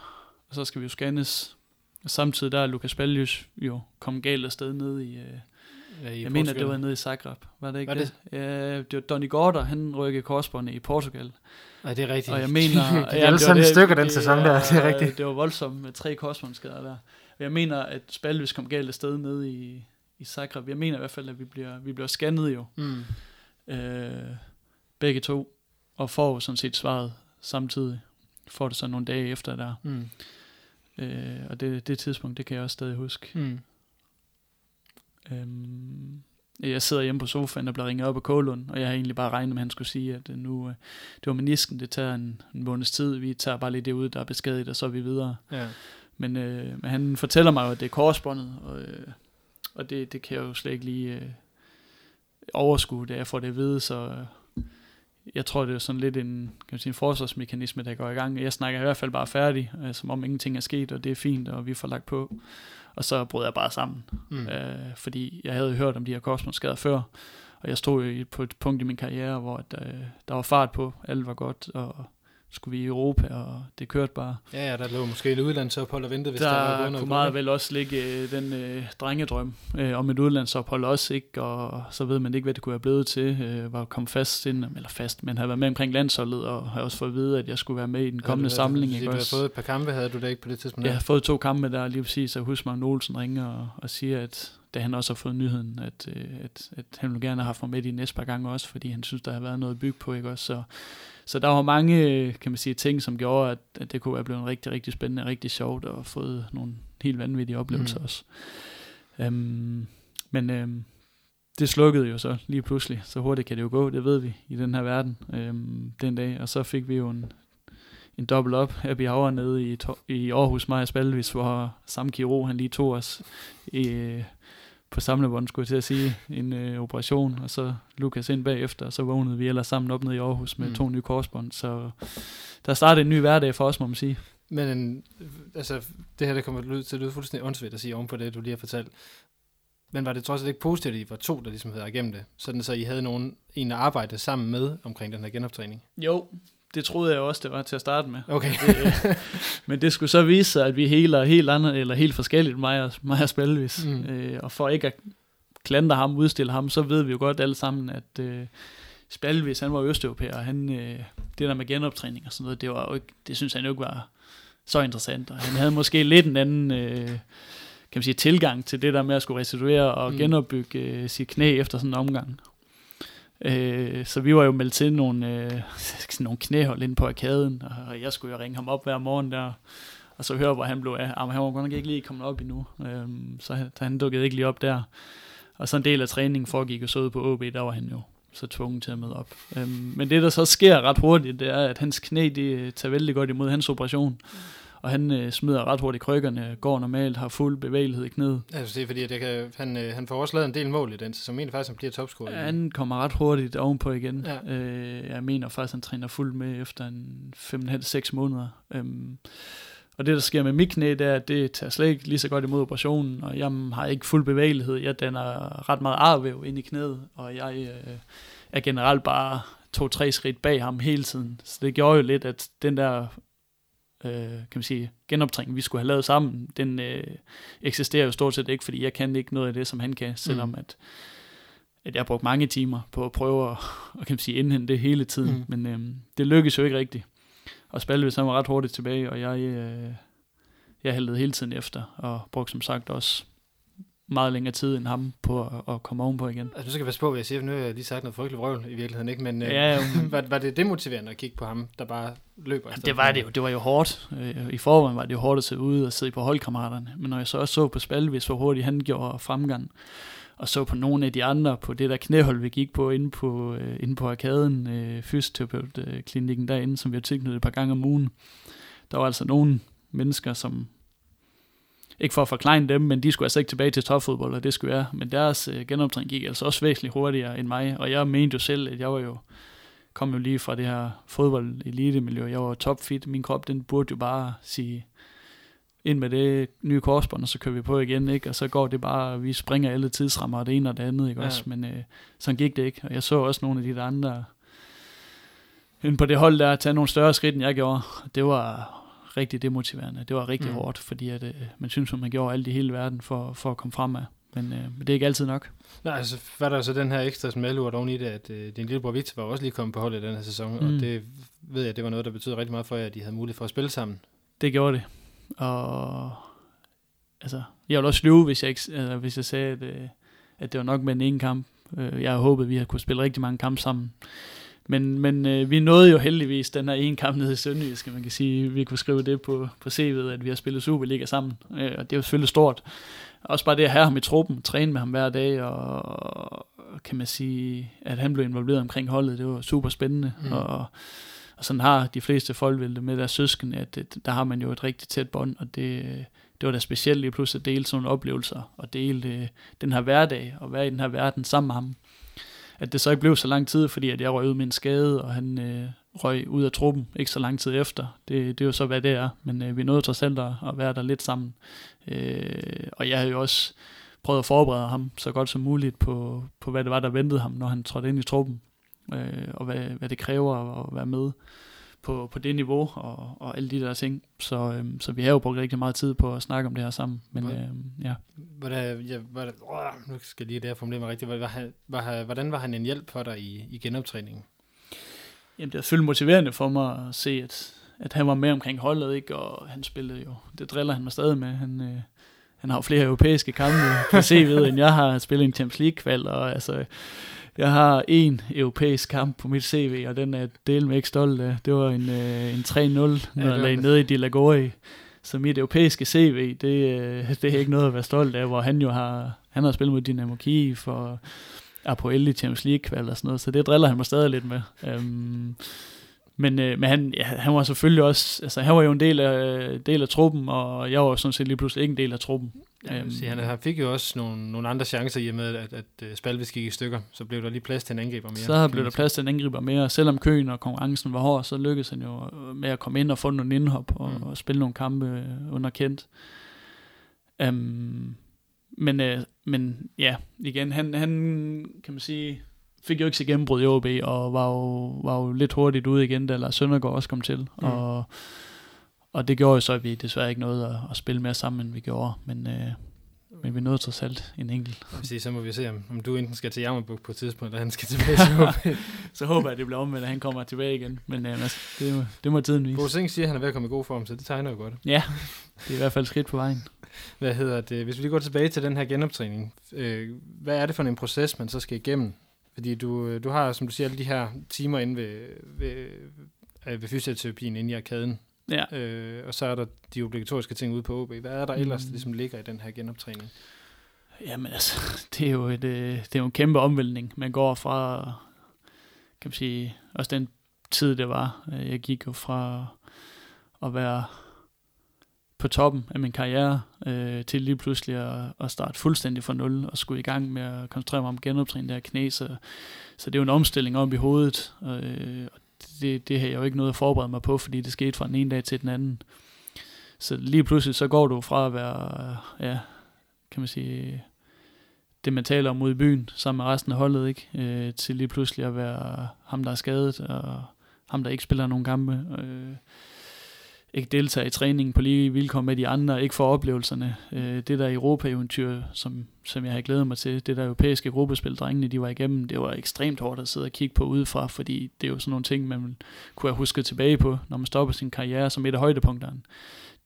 og så skal vi jo scannes. Og samtidig der er Lukas Baljus jo kom galt afsted ned i, øh, Ja, i jeg mener, det var nede i Zagreb, var det ikke Var det? Ja, det var Donny Gorder, han rykkede korsbåndet i Portugal. Nej, det er rigtigt. Og jeg mener... de ja, er alle det sammen det- stykker den det sæson der, det er rigtigt. Det var voldsomt med tre korsbåndsskader der. Jeg mener, at Spalvis kom galt afsted nede i, i Zagreb. Jeg mener i hvert fald, at vi bliver, vi bliver scannet jo, Mm. øh, begge to, og får sådan set svaret samtidig. Får det så nogle dage efter der. Mm. Øh, og det, det tidspunkt, det kan jeg også stadig huske. Mm. Øhm, jeg sidder hjemme på sofaen og bliver ringet op af Kålund, og jeg har egentlig bare regnet med, at han skulle sige, at øh, nu, øh, det var menisken, det tager en, en måneds tid, vi tager bare lige det ud, der er beskadiget, og så er vi videre. Ja. Men, øh, men han fortæller mig jo, at det er korsbåndet, og, øh, og det, det kan jeg jo slet ikke lige øh, overskue, da jeg får det at vide, så øh, jeg tror, det er sådan lidt en, kan man sige, en forsvarsmekanisme, der går i gang. Jeg snakker i hvert fald bare færdig, øh, som om ingenting er sket, og det er fint, og vi får lagt på. Og så brød jeg bare sammen, Mm. øh, fordi jeg havde hørt om de her korsbåndsskader før, og jeg stod på et punkt i min karriere, hvor at, øh, der var fart på, alt var godt, og skulle vi i Europa, og det kørte bare. Ja, ja, der lå måske et udlandsophold og ventede, hvis der, var Der gået noget kunne meget ikke? vel også ligge øh, den øh, drengedrøm øh, om et udlandsophold også, ikke? og så ved man ikke, hvad det kunne være blevet til. Øh, var kommet fast ind, eller fast, men havde været med omkring landsholdet, og har også fået at vide, at jeg skulle være med i den kommende Havde du- samling. Du Ikke havde også? fået et par kampe, havde du da ikke på det tidspunkt? Jeg har fået to kampe der lige præcis, og husk Magne Olsen ringer og, og siger, at da han også har fået nyheden, at, øh, at, at han vil gerne have haft mig med de næste par gange også, fordi han synes, der har været noget at bygge på, ikke også? Så, så der var mange, øh, kan man sige, ting, som gjorde, at, at det kunne være blevet rigtig, rigtig spændende, rigtig sjovt, og fået nogle helt vanvittige oplevelser Mm. også. Um, men um, det slukkede jo så lige pludselig, så hurtigt kan det jo gå, det ved vi i den her verden um, den dag, og så fik vi jo en, en dobbelt op happy hour nede i, To- i Aarhus, Maja Spalvis, hvor samme kirurg, han lige tog os i, på samlebånd, skulle jeg til at sige, en øh, operation, og så Lukas ind bagefter, og så vågnede vi ellers sammen op nede i Aarhus med Mm. to nye korsbånd, så der startede en ny hverdag for os, må man sige. Men altså, det her det kommer til at lyde fuldstændig åndssvagt at sige oven på det, du lige har fortalt. Men var det trods alt ikke positivt, at I var to, der ligesom havde igennem det? Sådan så I havde nogen, en at arbejde sammen med omkring den her genoptræning? Jo, det troede jeg også, det var til at starte med. Okay. Det, men det skulle så vise sig, at vi heler helt andet, eller helt forskelligt, mig og, mig og Spalvis. Mm. Øh, og for ikke at klandre ham, udstille ham, så ved vi jo godt alle sammen, at øh, Spalvis, han var østeuropæer, og han, øh, det der med genoptræning og sådan noget, det, var jo ikke, det synes han jo ikke var så interessant. Og han havde måske lidt en anden øh, kan man sige, tilgang til det der med at skulle restituere og mm. genopbygge øh, sit knæ efter sådan en omgang. Øh, så vi var jo meldt til nogle, øh, sådan nogle knæhold inde på arkaden, og jeg skulle jo ringe ham op hver morgen der, og så høre, hvor han blev af. Ah, han var godt nok ikke lige kommet op endnu, øh, så han, han dukkede ikke lige op der. Og så en del af træningen foregik jo så ud på OB, der var han jo så tvunget til at møde op. Øhm, men det, der så sker ret hurtigt, det er, at hans knæ, de tager vældig godt imod hans operation og han øh, smider ret hurtigt krykkerne, går normalt, har fuld bevægelighed i knæet. Altså det er fordi, at det kan, han, øh, han får også lavet en del mål i den, så mener faktisk, han bliver topscorer. Ja, han kommer ret hurtigt ovenpå igen. Ja. Øh, jeg mener faktisk, han træner fuldt med efter en 5,5-6 måneder. Øhm, og det, der sker med mit knæ, det er, at det tager slet ikke lige så godt imod operationen, og jeg har ikke fuld bevægelighed. Jeg danner ret meget arvæv ind i knæet, og jeg øh, er generelt bare to-tre skridt bag ham hele tiden. Så det gjorde jo lidt, at den der øh, kan man sige, genoptræning, vi skulle have lavet sammen, den øh, eksisterer jo stort set ikke, fordi jeg kan ikke noget af det, som han kan, selvom Mm. at, at jeg har brugt mange timer på at prøve at, at kan man sige, indhente det hele tiden, mm. men øh, det lykkedes jo ikke rigtigt. Og Spalvis han var ret hurtigt tilbage, og jeg, øh, jeg hældede hele tiden efter, og brugte som sagt også meget længere tid end ham på at, at komme ovenpå igen. Altså nu skal jeg passe på, hvad jeg siger, for nu har jeg lige sagt noget frygteligt vrøvl i virkeligheden, ikke? Men øh, Ja, var, var det demotiverende at kigge på ham, der bare løber? Jamen, det var det jo. Det var jo hårdt. Øh, I forvejen var det jo hårdt at sidde ude og sidde på holdkammeraterne. Men når jeg så også så på Spalvis, hvor hurtigt han gjorde fremgang, og så på nogle af de andre, på det der knæhold, vi gik på inde på, øh, inde på arkaden, øh, fysioterapeutklinikken derinde, som vi har tilknyttet et par gange om ugen. Der var altså nogle mennesker, som ikke for at forklare dem, men de skulle altså ikke tilbage til topfodbold, og det skulle jeg. Men deres øh, genoptræning gik altså også væsentligt hurtigere end mig, og jeg mente jo selv, at jeg var jo kom jo lige fra det her fodbold elite miljø. Jeg var topfit. Min krop, den burde jo bare sige ind med det nye korsbånd, og så kører vi på igen, ikke? Og så går det bare, vi springer alle tidsrammer, og det ene og det andet, ikke Ja. også? Men øh, sådan gik det ikke. Og jeg så også nogle af de der andre end på det hold der, tage nogle større skridt, end jeg gjorde. Det var rigtig demotiverende. Det var rigtig Mm. hårdt, fordi at, øh, man synes, at man gjorde alt i hele verden for, for at komme fremad. Men, øh, men det er ikke altid nok. Nej, altså var der så den her ekstra smalurt oven i det, at øh, din lillebror Victor var også lige kommet på holdet i den her sæson, mm. og det ved jeg, det var noget, der betød rigtig meget for jer, at de havde mulighed for at spille sammen. Det gjorde det. Og altså, jeg ville også lyve, hvis jeg, ikke, altså, hvis jeg sagde, at, øh, at det var nok med en ene kamp. Øh, Jeg havde håbet, at vi havde kunne spille rigtig mange kampe sammen. Men, men øh, vi nåede jo heldigvis den her ene kamp nede i Sønderjysk, man kan sige. Vi kunne skrive det på, på CV'et, at vi har spillet Superliga sammen. Øh, Og det er jo selvfølgelig stort. Også bare det at have ham i truppen, træne med ham hver dag, og kan man sige, at han blev involveret omkring holdet, det var super spændende. Mm. Og, og sådan har de fleste folk vel det med deres søskende, at det, der har man jo et rigtig tæt bånd, og det, det var da specielt lige pludselig at dele sådan nogle oplevelser, og dele det, den her hverdag, og være i den her verden sammen med ham. At det så ikke blev så lang tid, fordi at jeg røg ud med en skade, og han øh, røg ud af truppen ikke så lang tid efter. Det, det er jo så, hvad det er. Men øh, vi nåede trods alt at, at være der lidt sammen. Øh, og jeg havde jo også prøvet at forberede ham så godt som muligt på, på hvad det var, der ventede ham, når han trådte ind i truppen. Øh, og hvad, hvad det kræver at være med på, på det niveau, og, og alle de der ting. Så, øhm, så vi har jo brugt rigtig meget tid på at snakke om det her sammen. Men Hvor- øhm, ja. Hvordan, ja, hvordan, åh, nu skal jeg lige det her formulere mig rigtigt. Var, var, var, han- hvordan var han en hjælp for dig i, i genoptræningen? Jamen, det er selvfølgelig motiverende for mig at se, at, at han var med omkring holdet, ikke? og han spillede jo, det driller han mig stadig med. Han, øh, han har jo flere europæiske kampe på CV'et, end jeg har spillet en Champions League-kval, og altså, jeg har en europæisk kamp på mit CV, og den er del med ikke stolt af. Det var en, øh, en 3-0, når var jeg lagde nede i Dilagori. Så mit europæiske CV, det, øh, det er ikke noget at være stolt af, hvor han jo har, han har spillet mod Dynamo Kiev og Apoel i Champions League-kval og sådan noget, så det driller han mig stadig lidt med. Øhm, men, øh, men han, ja, han var selvfølgelig også, altså han var jo en del af, del af truppen, og jeg var sådan set lige pludselig ikke en del af truppen. Ja, Øhm. sige, han, han fik jo også nogle, nogle andre chancer i og med, at, at, at Spalvis gik i stykker. Så blev der lige plads til en angriber mere. Så blev der plads til en angriber mere, og selvom køen og konkurrencen var hård, så lykkedes han jo med at komme ind og få nogle indhop og, Mm. og spille nogle kampe øh, under kendt. Um, men, øh, men ja, igen, han, han kan man sige, fik jo ikke sit gennembrud i OB, og var jo, var jo lidt hurtigt ude igen, da Lars Søndergaard også kom til. Mm. Og, og det gjorde jo så, at vi desværre ikke nåede at, at spille mere sammen, end vi gjorde. Men, øh, men vi nåede trods alt en enkelt. Jeg vil sige, så må vi se, om, om du enten skal til Jammerbuk på et tidspunkt, eller han skal tilbage til OB. Så håber jeg, at det bliver omvendt, at han kommer tilbage igen. Men øh, altså, det, må- det må tiden vise. Bo siger, at han er ved at komme i god form, så det tegner jo godt. Ja, det er i hvert fald skridt på vejen. Hvad hedder det? Hvis vi lige går tilbage til den her genoptræning, øh, hvad er det for en proces, man så skal igennem? Fordi du, øh, du har, som du siger, alle de her timer inde ved, ved, øh, ved fysioterapien inde i arkaden, Ja. øh, og så er der de obligatoriske ting ude på OB. Hvad er der ellers, Mm. der ligesom ligger i den her genoptræning? Jamen altså, det er jo, et, øh, det er jo en kæmpe omvæltning. Man går fra, kan man sige, også den tid det var. Jeg gik jo fra at være på toppen af min karriere, øh, til lige pludselig at, at starte fuldstændig fra nul, og skulle i gang med at koncentrere mig om genoptræning der knæ, så, så det er jo en omstilling om i hovedet, øh, og det, det har jeg jo ikke noget at forberede mig på, fordi det skete fra den ene dag til den anden. Så lige pludselig så går du fra at være, ja, kan man sige, det man taler om ude i byen, sammen med resten af holdet, ikke? Øh, til lige pludselig at være ham, der er skadet, og ham, der ikke spiller nogen kampe. Øh, ikke deltager i træningen på lige vilkår med de andre, ikke for oplevelserne. Øh, det der Europa-eventyr, som, som jeg har glædet mig til, det der europæiske gruppespil, drengene de var igennem, det var ekstremt hårdt at sidde og kigge på udefra, fordi det er jo sådan nogle ting, man kunne have husket tilbage på, når man stopper sin karriere som et af højdepunkterne.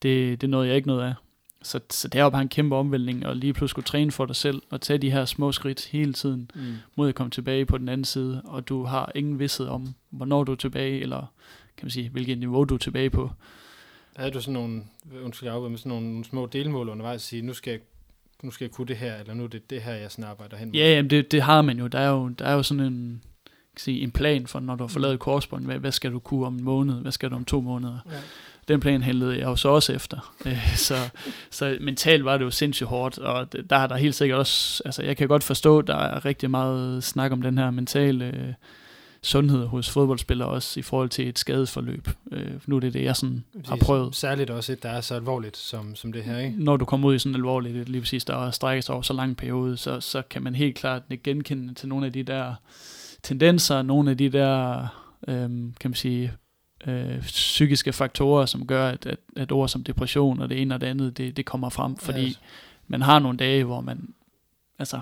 Det, det nåede jeg ikke noget af. Så, så det er jo bare en kæmpe omvæltning, og lige pludselig skulle træne for dig selv, og tage de her små skridt hele tiden, mm. mod at komme tilbage på den anden side, og du har ingen vidsthed om, hvornår du er tilbage, eller kan man sige, hvilket niveau du er tilbage på. Havde du sådan nogle, undskyld jeg med sådan nogle små delmål undervejs, at sige, nu skal jeg nu skal jeg kunne det her, eller nu er det det her, jeg sådan arbejder hen mod? Ja, jamen det, det har man jo. Der er jo, der er jo sådan en, kan sige, en plan for, når du har forladet korsbånd. Hvad, hvad skal du kunne om en måned? Hvad skal du om to måneder? Ja den plan hældede jeg jo så også efter. Øh, så, så mentalt var det jo sindssygt hårdt, og der er der helt sikkert også, altså jeg kan godt forstå, der er rigtig meget snak om den her mentale øh, sundhed hos fodboldspillere også i forhold til et skadesforløb. Øh, nu er det det, jeg sådan har prøvet. Særligt også et, der er så alvorligt som, som det her, ikke? Når du kommer ud i sådan alvorligt, lige præcis, der strækker sig over så lang periode, så, så kan man helt klart genkende til nogle af de der tendenser, nogle af de der, øhm, kan man sige, øh, psykiske faktorer, som gør, at, at, at ord som depression og det ene og det andet, det, det kommer frem, fordi yes. man har nogle dage, hvor man, altså,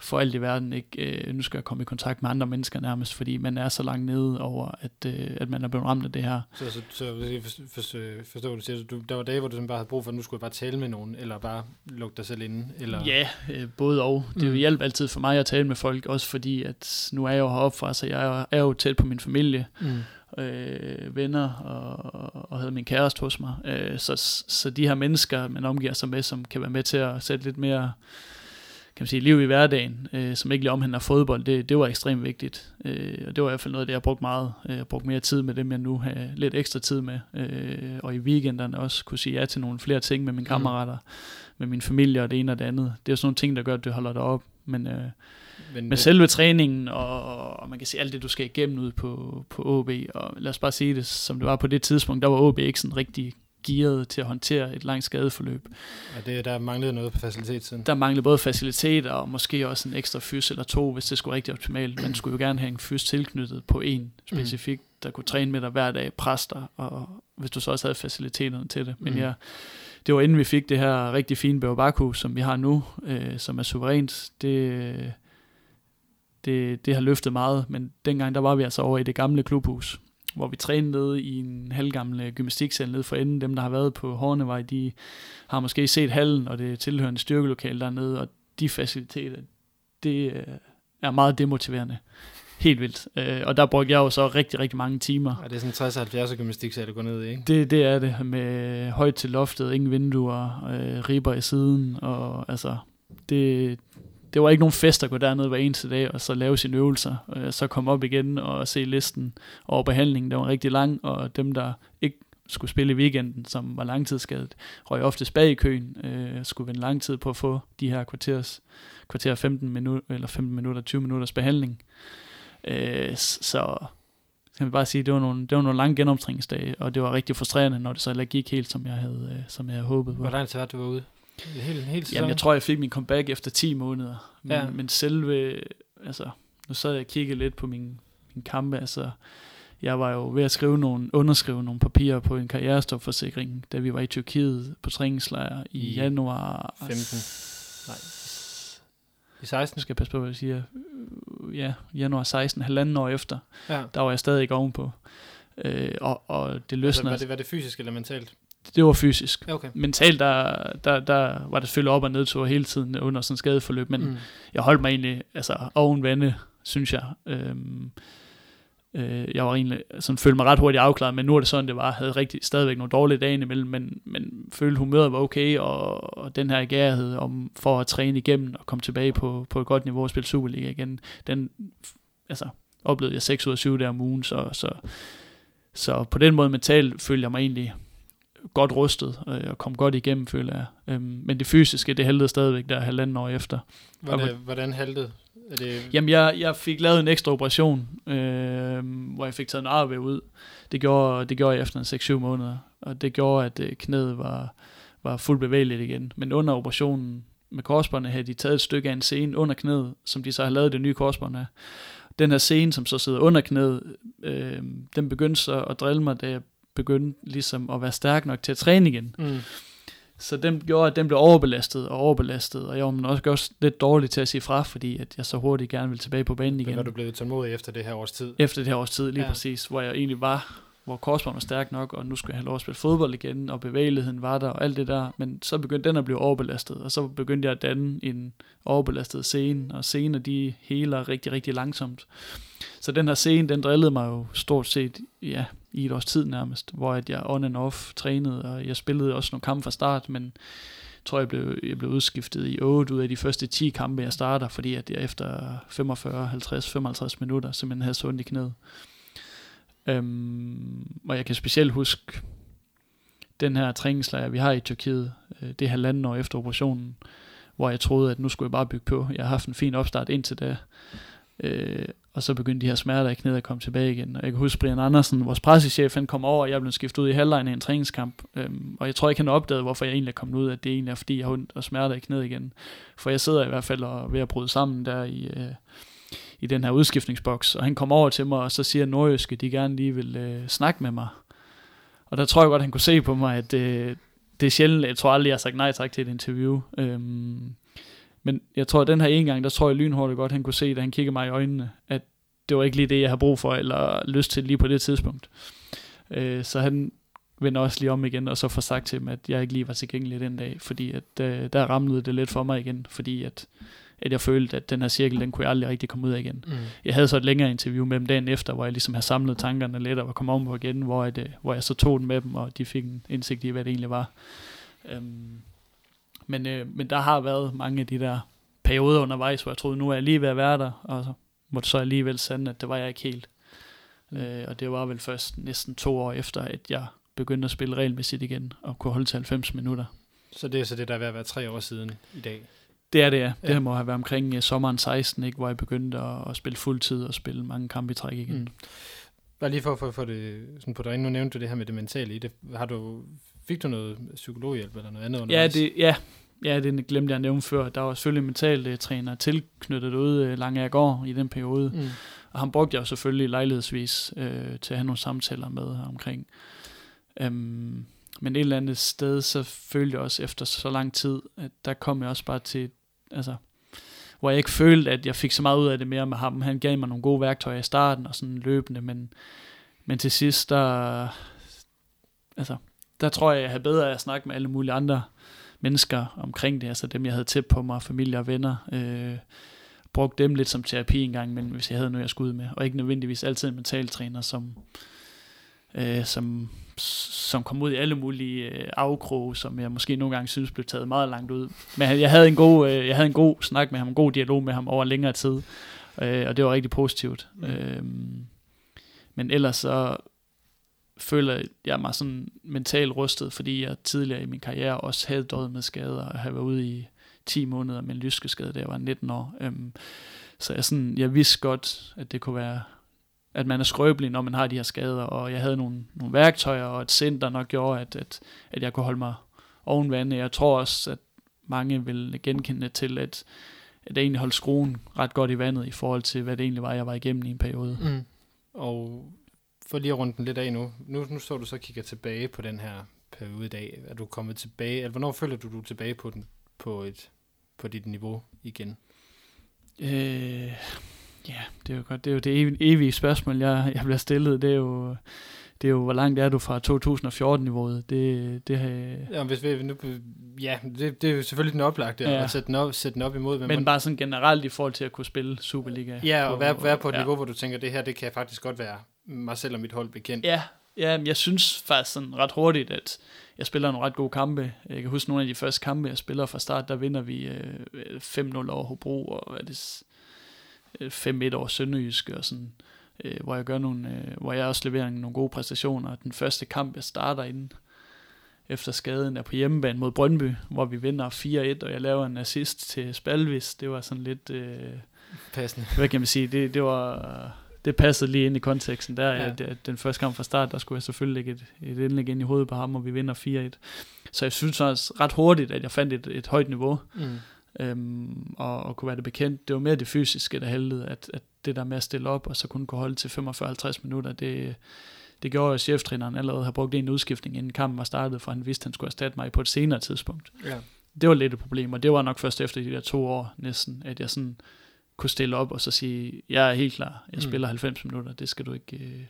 for alt i verden ikke, øh, nu skal jeg komme i kontakt med andre mennesker nærmest, fordi man er så langt nede over, at, øh, at man er blevet ramt af det her. Så, så, så jeg forstår, forstår du siger, du, der var dage, hvor du bare havde brug for, at nu skulle jeg bare tale med nogen, eller bare lukke dig selv inde? Eller? Ja, øh, både og. Det mm. hjælp altid for mig at tale med folk, også fordi, at nu er jeg jo heroppe fra, så jeg er, er jo tæt på min familie, mm øh, venner og, og havde min kæreste hos mig. Øh, så, så de her mennesker, man omgiver sig med, som kan være med til at sætte lidt mere kan man sige, liv i hverdagen, øh, som ikke lige omhandler fodbold, det, det var ekstremt vigtigt. Øh, og det var i hvert fald noget af det, jeg brugte meget. Øh, jeg brugte mere tid med dem, jeg nu har lidt ekstra tid med. Øh, og i weekenderne også kunne sige ja til nogle flere ting med mine mm. kammerater, mm. med min familie og det ene og det andet. Det er sådan nogle ting, der gør, at det holder dig op. Men, øh, men, men selve træningen, og, og man kan se alt det, du skal igennem ud på, på OB, og lad os bare sige det, som det var på det tidspunkt, der var OB ikke sådan rigtig gearet til at håndtere et langt skadeforløb. Ja, det, der manglede noget på facilitetssiden. Der manglede både faciliteter og måske også en ekstra fys eller to, hvis det skulle rigtig optimalt. Man skulle jo gerne have en fys tilknyttet på en specifik, mm. der kunne træne med dig hver dag, præster, og hvis du så også havde faciliteterne til det. Men mm. ja, det var inden vi fik det her rigtig fine Baku, som vi har nu, øh, som er suverænt. Det, det, det har løftet meget, men dengang der var vi altså over i det gamle klubhus, hvor vi trænede nede i en halvgammel gymnastiksal nede for enden. Dem, der har været på Hornevej, de har måske set hallen og det tilhørende styrkelokale dernede, og de faciliteter, det øh, er meget demotiverende. Helt vildt. Øh, og der brugte jeg jo så rigtig, rigtig mange timer. Ja, det er sådan 60-70 gymnastiksal, det går ned i, ikke? Det, det er det, med højt til loftet, ingen vinduer, øh, ribber i siden, og altså, det, det var ikke nogen fest at gå derned hver eneste dag, og så lave sine øvelser, og så komme op igen og se listen over behandlingen. der var rigtig lang, og dem, der ikke skulle spille i weekenden, som var langtidsskadet, røg ofte bag i køen, øh, skulle vente lang tid på at få de her kvarters, kvarter 15 minutter, eller 15 minutter, 20 minutters behandling. Øh, så kan vi bare sige, det var nogle, det var nogle lange genomtræningsdage, og det var rigtig frustrerende, når det så gik helt, som jeg havde, øh, som jeg havde håbet på. Hvor lang tid var du var ude? En hel, en hel Jamen, jeg tror, jeg fik min comeback efter 10 måneder. Men, ja. men selve, altså, nu sad jeg og kiggede lidt på min, min kampe, altså, jeg var jo ved at skrive nogle, underskrive nogle papirer på en karrierestopforsikring, da vi var i Tyrkiet på træningslejr i, I januar 15. Nej. I 16? Skal jeg passe på, hvad jeg siger. Ja, januar 16, halvanden år efter. Ja. Der var jeg stadig ovenpå. Øh, og, og det løsner... Altså, var, det, var det fysisk eller mentalt? Det var fysisk. Okay. Mentalt, der, der, der var det selvfølgelig op- og nedtur hele tiden under sådan en skadeforløb, men mm. jeg holdt mig egentlig altså, oven vande, synes jeg. Øhm, øh, jeg var egentlig, sådan, følte mig ret hurtigt afklaret, men nu er det sådan, det var. Jeg havde rigtig, stadigvæk nogle dårlige dage imellem, men, men følte humøret var okay, og, og den her gærhed om, for at træne igennem og komme tilbage på, på et godt niveau og spille Superliga igen, den altså, oplevede jeg 6 ud af 7 der om ugen, så, så, så på den måde mentalt følte jeg mig egentlig godt rustet øh, og kom godt igennem, føler jeg. Øhm, men det fysiske, det haltede stadigvæk der halvanden år efter. Hvordan, hvordan haltede? Er det... Jamen, jeg, jeg fik lavet en ekstra operation, øh, hvor jeg fik taget en arve ud. Det gjorde, det gjorde jeg efter en 6-7 måneder, og det gjorde, at øh, knæet var, var fuldt bevægeligt igen. Men under operationen med korsbåndet havde de taget et stykke af en scene under knæet, som de så har lavet det nye korsbånd af. Den her scene, som så sidder under knæet, øh, den begyndte så at drille mig, da jeg begyndte ligesom at være stærk nok til at træne igen. Mm. Så den gjorde, at den blev overbelastet og overbelastet, og jeg var også, også lidt dårlig til at sige fra, fordi at jeg så hurtigt gerne ville tilbage på banen igen. Men var du blevet tålmodig efter det her års tid? Efter det her års tid, lige ja. præcis, hvor jeg egentlig var, hvor korsbånd var stærk nok, og nu skulle jeg have lov at spille fodbold igen, og bevægeligheden var der, og alt det der, men så begyndte den at blive overbelastet, og så begyndte jeg at danne en overbelastet scene, og scener de heler rigtig, rigtig langsomt. Så den her scene, den drillede mig jo stort set, ja, i et års tid nærmest, hvor at jeg on and off trænede, og jeg spillede også nogle kampe fra start, men jeg tror, jeg blev, jeg blev udskiftet i 8 ud af de første 10 kampe, jeg starter, fordi at jeg efter 45, 50, 55 minutter simpelthen havde så ondt i knæet. Øhm, og jeg kan specielt huske den her træningslejr, vi har i Tyrkiet, øh, det er halvanden år efter operationen, hvor jeg troede, at nu skulle jeg bare bygge på. Jeg har haft en fin opstart indtil da. Øh, og så begyndte de her smerter i knæet at komme tilbage igen. Og jeg kan huske, Brian Andersen, vores pressechef, han kom over, og jeg blev skiftet ud i halvlejen i en træningskamp. Øhm, og jeg tror ikke, han opdagede, hvorfor jeg egentlig er kommet ud, at det egentlig er, fordi jeg har ondt og smerter i knæet igen. For jeg sidder i hvert fald og ved at bryde sammen der i, øh, i den her udskiftningsboks. Og han kom over til mig, og så siger Nordjyske, de gerne lige vil øh, snakke med mig. Og der tror jeg godt, han kunne se på mig, at øh, det er sjældent, jeg tror aldrig, jeg har sagt nej tak til et interview. Øhm, men jeg tror, at den her ene gang, der tror jeg lynhurtigt godt, han kunne se, da han kiggede mig i øjnene, at det var ikke lige det, jeg har brug for, eller lyst til lige på det tidspunkt. Øh, så han vender også lige om igen, og så får sagt til dem, at jeg ikke lige var tilgængelig den dag, fordi at, øh, der ramlede det lidt for mig igen, fordi at, at jeg følte, at den her cirkel, den kunne jeg aldrig rigtig komme ud af igen. Mm. Jeg havde så et længere interview med dem dagen efter, hvor jeg ligesom havde samlet tankerne lidt og var kommet om på igen, hvor jeg, det, hvor jeg så tog den med dem, og de fik en indsigt i, hvad det egentlig var. Øhm, men, øh, men der har været mange af de der perioder undervejs, hvor jeg troede, nu er jeg lige ved at være der, og så må det så alligevel sande, at det var jeg ikke helt. Øh, og det var vel først næsten to år efter, at jeg begyndte at spille regelmæssigt igen, og kunne holde til 90 minutter. Så det er så det, der er ved at være tre år siden i dag. Det er det, ja. Det Ja. her må have været omkring uh, sommeren 16, ikke, hvor jeg begyndte at, at spille fuldtid og spille mange kampe i træk igen. Mm. Bare lige for at få det sådan på dig, nu nævnte du det her med det mentale i det. Har du, fik du noget psykologhjælp eller noget andet Ja, undervejs? det, ja, ja, det glemte jeg at nævne før. Der var selvfølgelig en mental uh, træner tilknyttet ude uh, langt jeg går i den periode. Mm. Og han brugte jeg jo selvfølgelig lejlighedsvis øh, til at have nogle samtaler med omkring. Øhm, men et eller andet sted, så følte jeg også efter så lang tid, at der kom jeg også bare til, altså, hvor jeg ikke følte, at jeg fik så meget ud af det mere med ham. Han gav mig nogle gode værktøjer i starten og sådan løbende, men, men til sidst, der, altså, der tror jeg, jeg havde bedre af at snakke med alle mulige andre mennesker omkring det, altså dem, jeg havde tæt på mig, familie og venner. Øh, brugt dem lidt som terapi en gang, men hvis jeg havde noget, jeg skulle ud med. Og ikke nødvendigvis altid en mentaltræner, som, øh, som, som kom ud i alle mulige øh, afkroge, som jeg måske nogle gange synes blev taget meget langt ud. Men jeg havde en god, øh, jeg havde en god snak med ham, en god dialog med ham over længere tid, øh, og det var rigtig positivt. Mm. Øh, men ellers så føler jeg mig sådan mentalt rustet, fordi jeg tidligere i min karriere også havde døjet med skader, og havde været ude i 10 måneder med en lyskeskade, da jeg var 19 år. Øhm, så jeg, sådan, jeg vidste godt, at det kunne være, at man er skrøbelig, når man har de her skader, og jeg havde nogle, nogle værktøjer og et der nok gjorde, at, at, at jeg kunne holde mig oven vande. Jeg tror også, at mange vil genkende til, at, at jeg egentlig holdt skruen ret godt i vandet i forhold til, hvad det egentlig var, jeg var igennem i en periode. Mm. Og for lige at runde den lidt af nu. Nu, nu står du så og kigger tilbage på den her periode i dag. Er du kommet tilbage? Eller hvornår føler du, du er tilbage på, den, på, et, på dit niveau igen? Øh, ja, det er jo godt. Det er jo det evige, spørgsmål, jeg, jeg bliver stillet. Det er jo, det er jo, hvor langt er du fra 2014-niveauet? Det, det har, Ja, hvis vi nu, ja det, det er jo selvfølgelig den oplagte ja. At sætte den op, sætte den op imod. men bare sådan generelt i forhold til at kunne spille Superliga. ja, og være, være på et ja. niveau, hvor du tænker, det her, det kan faktisk godt være mig selv og mit hold bekendt. Ja, ja, jeg synes faktisk sådan ret hurtigt, at jeg spiller nogle ret gode kampe. Jeg kan huske nogle af de første kampe, jeg spiller fra start, der vinder vi øh, 5-0 over Hobro, og hvad er det, s- øh, 5-1 over Sønderjysk, og sådan, øh, hvor jeg gør nogle, øh, hvor jeg også leverer nogle gode præstationer. Den første kamp, jeg starter inden, efter skaden er på hjemmebane mod Brøndby, hvor vi vinder 4-1, og jeg laver en assist til Spalvis. Det var sådan lidt... Øh, Passende. Hvad kan man sige? Det, det var... Det passede lige ind i konteksten der. Ja. At, at den første kamp fra start, der skulle jeg selvfølgelig lægge et, et indlæg ind i hovedet på ham, og vi vinder 4-1. Så jeg synes også ret hurtigt, at jeg fandt et, et højt niveau, Mm. øhm, og, og kunne være det bekendt. Det var mere det fysiske, der hældede, at, at det der med at stille op, og så kunne kunne holde til 45-50 minutter, det, det gjorde, at cheftræneren allerede har brugt en udskiftning, inden kampen var startet, for han vidste, at han skulle erstatte mig på et senere tidspunkt. Ja. Det var lidt et problem, og det var nok først efter de der to år næsten, at jeg sådan kunne stille op og så sige, jeg er helt klar, jeg Mm. spiller 90 minutter, det skal du ikke øh,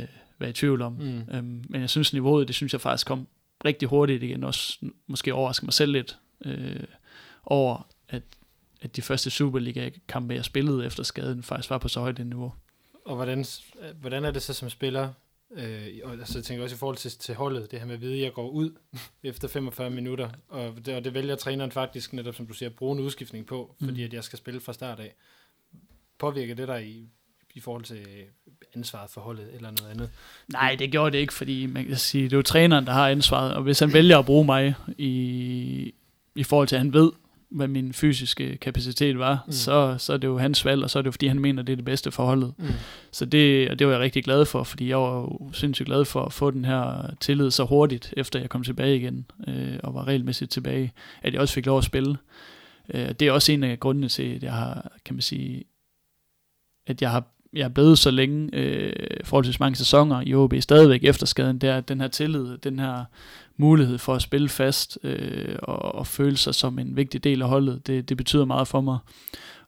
øh, være i tvivl om. Mm. Øhm, men jeg synes niveauet, det synes jeg faktisk kom rigtig hurtigt igen, også måske overraske mig selv lidt øh, over, at, at de første Superliga-kampe, jeg spillede efter skaden, faktisk var på så højt et niveau. Og hvordan, hvordan er det så som spiller? Øh, og jeg tænker også i forhold til, til holdet, det her med at vide, at jeg går ud efter 45 minutter, og det, og det vælger træneren faktisk netop, som du siger, at bruge en udskiftning på, Mm. fordi at jeg skal spille fra start af. Påvirker det dig i, i forhold til ansvaret for holdet eller noget andet? Nej, det gjorde det ikke, fordi man kan sige, det er jo træneren, der har ansvaret, og hvis han vælger at bruge mig i, i forhold til, at han ved, hvad min fysiske kapacitet var, Mm. så, så er det jo hans valg, og så er det jo, fordi han mener, det er det bedste for holdet. Mm. Så det, og det var jeg rigtig glad for, fordi jeg var jo sindssygt glad for at få den her tillid så hurtigt, efter jeg kom tilbage igen, øh, og var regelmæssigt tilbage, at jeg også fik lov at spille. Øh, det er også en af grundene til, at jeg har, kan man sige, at jeg har jeg er blevet så længe, øh, forholdsvis mange sæsoner i OB, stadigvæk efter skaden, det er at den her tillid, den her mulighed for at spille fast øh, og, og føle sig som en vigtig del af holdet, det, det betyder meget for mig.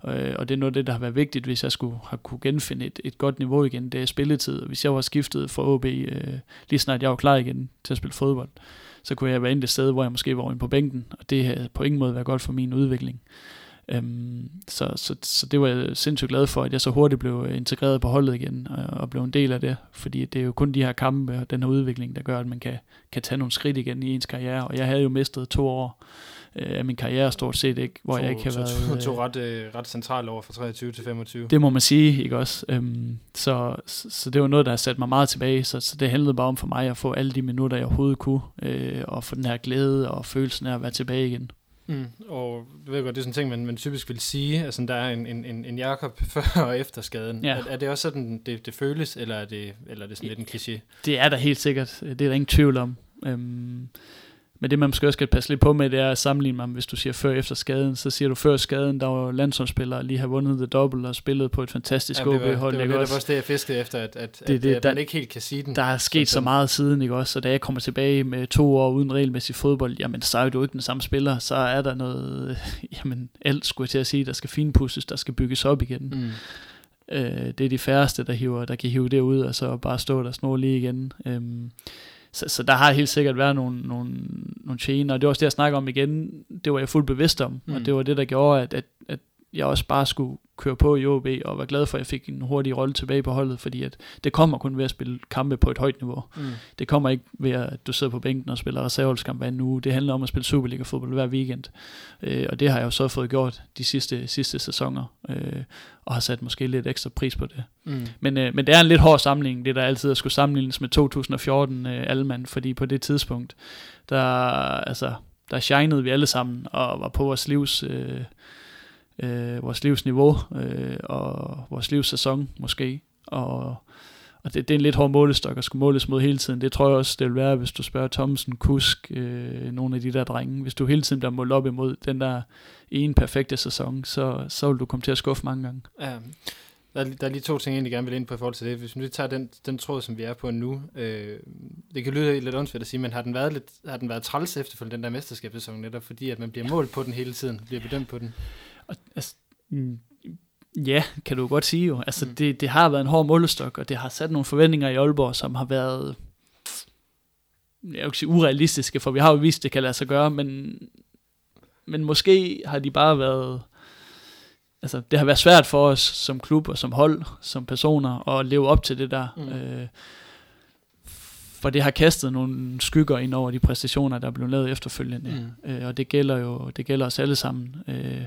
Øh, og det er noget af det, der har været vigtigt, hvis jeg skulle have kunne genfinde et, et godt niveau igen, det er spilletid. Hvis jeg var skiftet fra OB, øh, lige snart jeg var klar igen til at spille fodbold, så kunne jeg være inde et sted, hvor jeg måske var inde på bænken, og det havde på ingen måde været godt for min udvikling. Øhm, så, så, så det var jeg sindssygt glad for, at jeg så hurtigt blev integreret på holdet igen, og, og blev en del af det, fordi det er jo kun de her kampe og den her udvikling, der gør, at man kan, kan tage nogle skridt igen i ens karriere, og jeg havde jo mistet to år øh, af min karriere stort set, ikke, hvor to, jeg ikke har to, været... to, to ret, øh, ret centrale år fra 23 til 25. Det må man sige, ikke også? Øhm, så, så, så det var noget, der har sat mig meget tilbage, så, så det handlede bare om for mig at få alle de minutter, jeg overhovedet kunne, øh, og få den her glæde og følelsen af at være tilbage igen. Mm. Og du ved godt, det er sådan en ting, man, man typisk vil sige, altså der er en, en, en, en Jakob før og efter skaden. Ja. Er, er det også sådan, det, det føles, eller er det, eller er det sådan lidt en kliché? Det er der helt sikkert, det er der ingen tvivl om. Øhm, men det man måske også skal passe lidt på med, det er at sammenligne mig, hvis du siger før efter skaden, så siger du før skaden, der var landsholdsspillere, lige har vundet the double og spillet på et fantastisk Ja, det var, OB-hold. det var netop også? det, jeg fiskede efter, at, at, Det- det, det- det, at der- man ikke helt kan sige den. Der er sket så sådan. meget siden, ikke også? Så da jeg kommer tilbage med to år uden regelmæssig fodbold, jamen så er du ikke den samme spiller, så er der noget, jamen alt skulle jeg til at sige, der skal finpusses, der skal bygges op igen. Mm. Øh, det er de færreste, der, hiver, der kan hive det ud, og så bare stå der snor lige igen. Øhm, så, så der har helt sikkert været nogle, nogle, nogle gener, og det var også det, jeg snakker om igen. Det var jeg fuldt bevidst om, mm. Og det var det, der gjorde, at, at, at jeg også bare skulle køre på i OB, og var glad for, at jeg fik en hurtig rolle tilbage på holdet, fordi at det kommer kun ved at spille kampe på et højt niveau. Mm. Det kommer ikke ved, at du sidder på bænken og spiller reserveholdskamp hver uge. Det handler om at spille Superliga-fodbold hver weekend. Øh, og det har jeg jo så fået gjort de sidste, sidste sæsoner, øh, og har sat måske lidt ekstra pris på det. Mm. Men, øh, men det er en lidt hård sammenligning, det der altid skulle sammenlignes med 2014 øh, Alman, fordi på det tidspunkt, der, altså, der shinede vi alle sammen, og var på vores livs... Øh, øh, vores livsniveau øh, og vores livssæson måske. Og, og det, det er en lidt hård målestok at skulle måles mod hele tiden. Det tror jeg også, det vil være, hvis du spørger Thomsen, Kusk, øh, nogle af de der drenge. Hvis du hele tiden bliver målt op imod den der ene perfekte sæson, så, så vil du komme til at skuffe mange gange. Ja. Der er, der er lige to ting, jeg egentlig gerne vil ind på i forhold til det. Hvis vi tager den, den tråd, som vi er på nu. Øh, det kan lyde lidt åndssvagt at sige, men har den været, lidt, har den været træls efterfølgende, den der mesterskabssæson netop, fordi at man bliver målt på den hele tiden, bliver bedømt på den? Og, altså, mm, ja, kan du godt sige jo. Altså, Mm. det, det har været en hård målestok, og det har sat nogle forventninger i Aalborg, som har været jeg vil ikke sige urealistiske, for vi har jo vist, det kan lade sig gøre, men, men måske har de bare været, altså det har været svært for os som klub og som hold, som personer, at leve op til det der. Mm. Øh, for det har kastet nogle skygger ind over de præstationer, der er blevet lavet efterfølgende. Mm. Øh, og det gælder jo det gælder os alle sammen. Øh,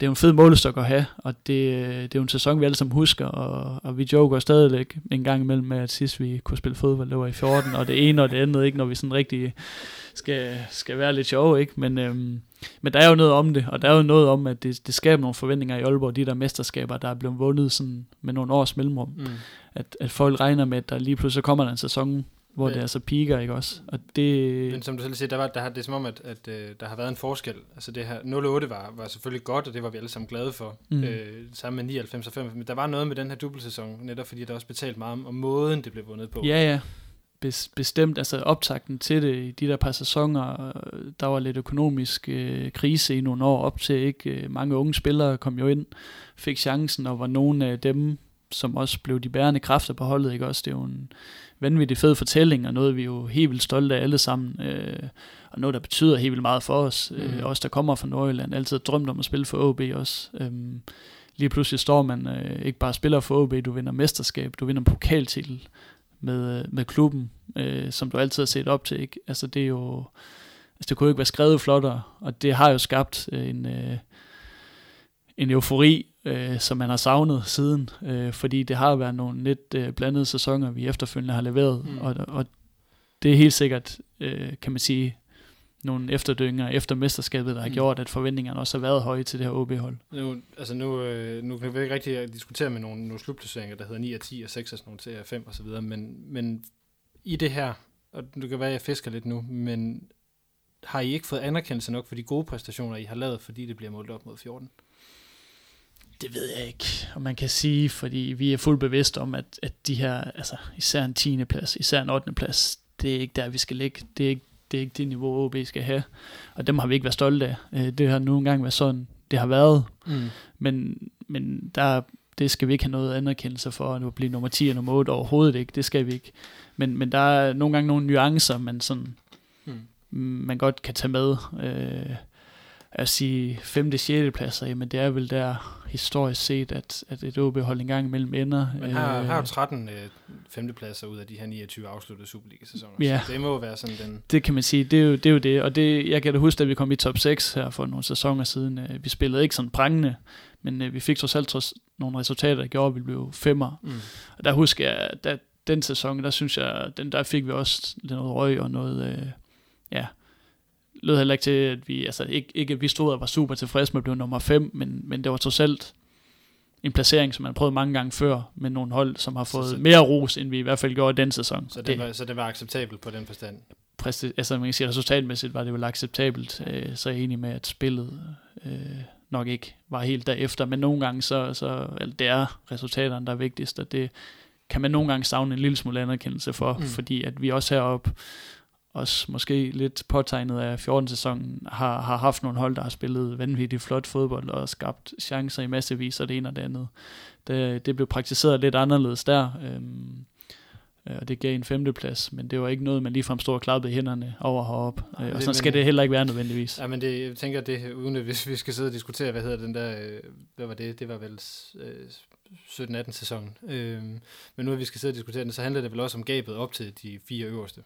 det er jo en fed målestok at have, og det, det er jo en sæson, vi alle sammen husker, og, og vi joker stadigvæk en gang imellem med, at sidst vi kunne spille fodbold, det var i 14, og det ene og det andet, ikke, når vi sådan rigtig skal, skal være lidt sjove, ikke? Men, øhm, men der er jo noget om det, og der er jo noget om, at det, det skaber nogle forventninger i Aalborg, de der mesterskaber, der er blevet vundet sådan med nogle års mellemrum. Mm. At, at folk regner med, at der lige pludselig kommer der en sæson, hvor ja. det er så piker, ikke også? Og det... Men som du selv siger, der var, der har, det er som om, at, at, øh, der har været en forskel. Altså det her 08 var, var selvfølgelig godt, og det var vi alle sammen glade for. Mm. Øh, sammen med 99 og 5. Men der var noget med den her dubbelsæson, netop fordi der også betalt meget om, om måden, det blev vundet på. Ja, ja. Bestemt, altså optakten til det i de der par sæsoner, der var lidt økonomisk øh, krise i nogle år op til, ikke? Øh, mange unge spillere kom jo ind, fik chancen, og var nogle af dem, som også blev de bærende kræfter på holdet, ikke også? Det er jo en, vanvittig fed fortælling, og noget vi er jo helt vildt stolte af alle sammen, øh, og noget der betyder helt vildt meget for os, mm. øh, os der kommer fra Nordjylland, altid drømt om at spille for OB også. Øh, lige pludselig står man øh, ikke bare spiller for OB, du vinder mesterskab, du vinder pokaltitel med, med klubben, øh, som du altid har set op til. Ikke? Altså det er jo, altså det kunne ikke være skrevet flottere, og det har jo skabt øh, en, øh, en eufori øh, som man har savnet siden, øh, fordi det har været nogle lidt øh, blandede sæsoner, vi efterfølgende har leveret, mm. og, og det er helt sikkert, øh, kan man sige, nogle efterdynger efter mesterskabet, der har mm. gjort, at forventningerne også har været høje til det her OB-hold. Nu, altså nu, øh, nu kan vi ikke rigtig diskutere med nogle, nogle slutplaceringer, der hedder 9 og 10 og 6 og sådan nogle til 5 og så videre, men, men i det her, og det kan være, at jeg fisker lidt nu, men har I ikke fået anerkendelse nok for de gode præstationer, I har lavet, fordi det bliver målt op mod 14? Det ved jeg ikke, om man kan sige, fordi vi er fuldt bevidst om, at, at de her, altså især en 10. plads, især en 8. plads, det er ikke der, vi skal ligge. Det er ikke det, er ikke det niveau, OB skal have. Og dem har vi ikke været stolte af. Øh, det har nu engang været sådan, det har været. Mm. Men, men der, det skal vi ikke have noget anerkendelse for, at blive nummer 10 og nummer 8 overhovedet ikke. Det skal vi ikke. Men, men der er nogle gange nogle nuancer, man sådan, mm. man godt kan tage med. Øh, at sige 5. og 6. pladser, jamen det er vel der historisk set, at, at et OB-hold engang imellem ender. Men har, øh, har jo 13 øh, pladser ud af de her 29 afsluttede Superliga-sæsoner. Ja, så det må være sådan den... Det kan man sige, det er jo det. Er jo det. Og det, jeg kan da huske, at vi kom i top 6 her for nogle sæsoner siden. Øh, vi spillede ikke sådan prangende, men øh, vi fik trods alt trods nogle resultater, der gjorde, at vi blev femmer. Mm. Og der husker jeg, at den sæson, der synes jeg, den der fik vi også noget røg og noget, øh, ja, lød heller ikke til, at vi, altså ikke, ikke at vi stod og var super tilfredse med at blive nummer 5, men, men det var trods alt en placering, som man prøvet mange gange før, med nogle hold, som har fået så, så, mere ros, end vi i hvert fald gjorde i den sæson. Så det, det, var, så det var acceptabelt på den forstand? Præcis, altså man kan sige, resultatmæssigt var det vel acceptabelt, øh, så er jeg enig med, at spillet øh, nok ikke var helt derefter, men nogle gange så, så altså, det er resultaterne, der er vigtigst, og det kan man nogle gange savne en lille smule anerkendelse for, mm. fordi at vi også heroppe også måske lidt påtegnet af 14-sæsonen, har, har haft nogle hold, der har spillet vanvittigt flot fodbold og skabt chancer i massevis og det ene og det andet. Det, det blev praktiseret lidt anderledes der, øhm, og det gav en femteplads, men det var ikke noget, man ligefrem stod og klappede hænderne over heroppe. Øh, og sådan skal det heller ikke være nødvendigvis. Ja, men det, jeg tænker, det, uden at hvis vi skal sidde og diskutere, hvad hedder den der, øh, hvad var det? Det var vel øh, 17-18 sæson. Øh, men nu at vi skal sidde og diskutere den, så handler det vel også om gabet op til de fire øverste.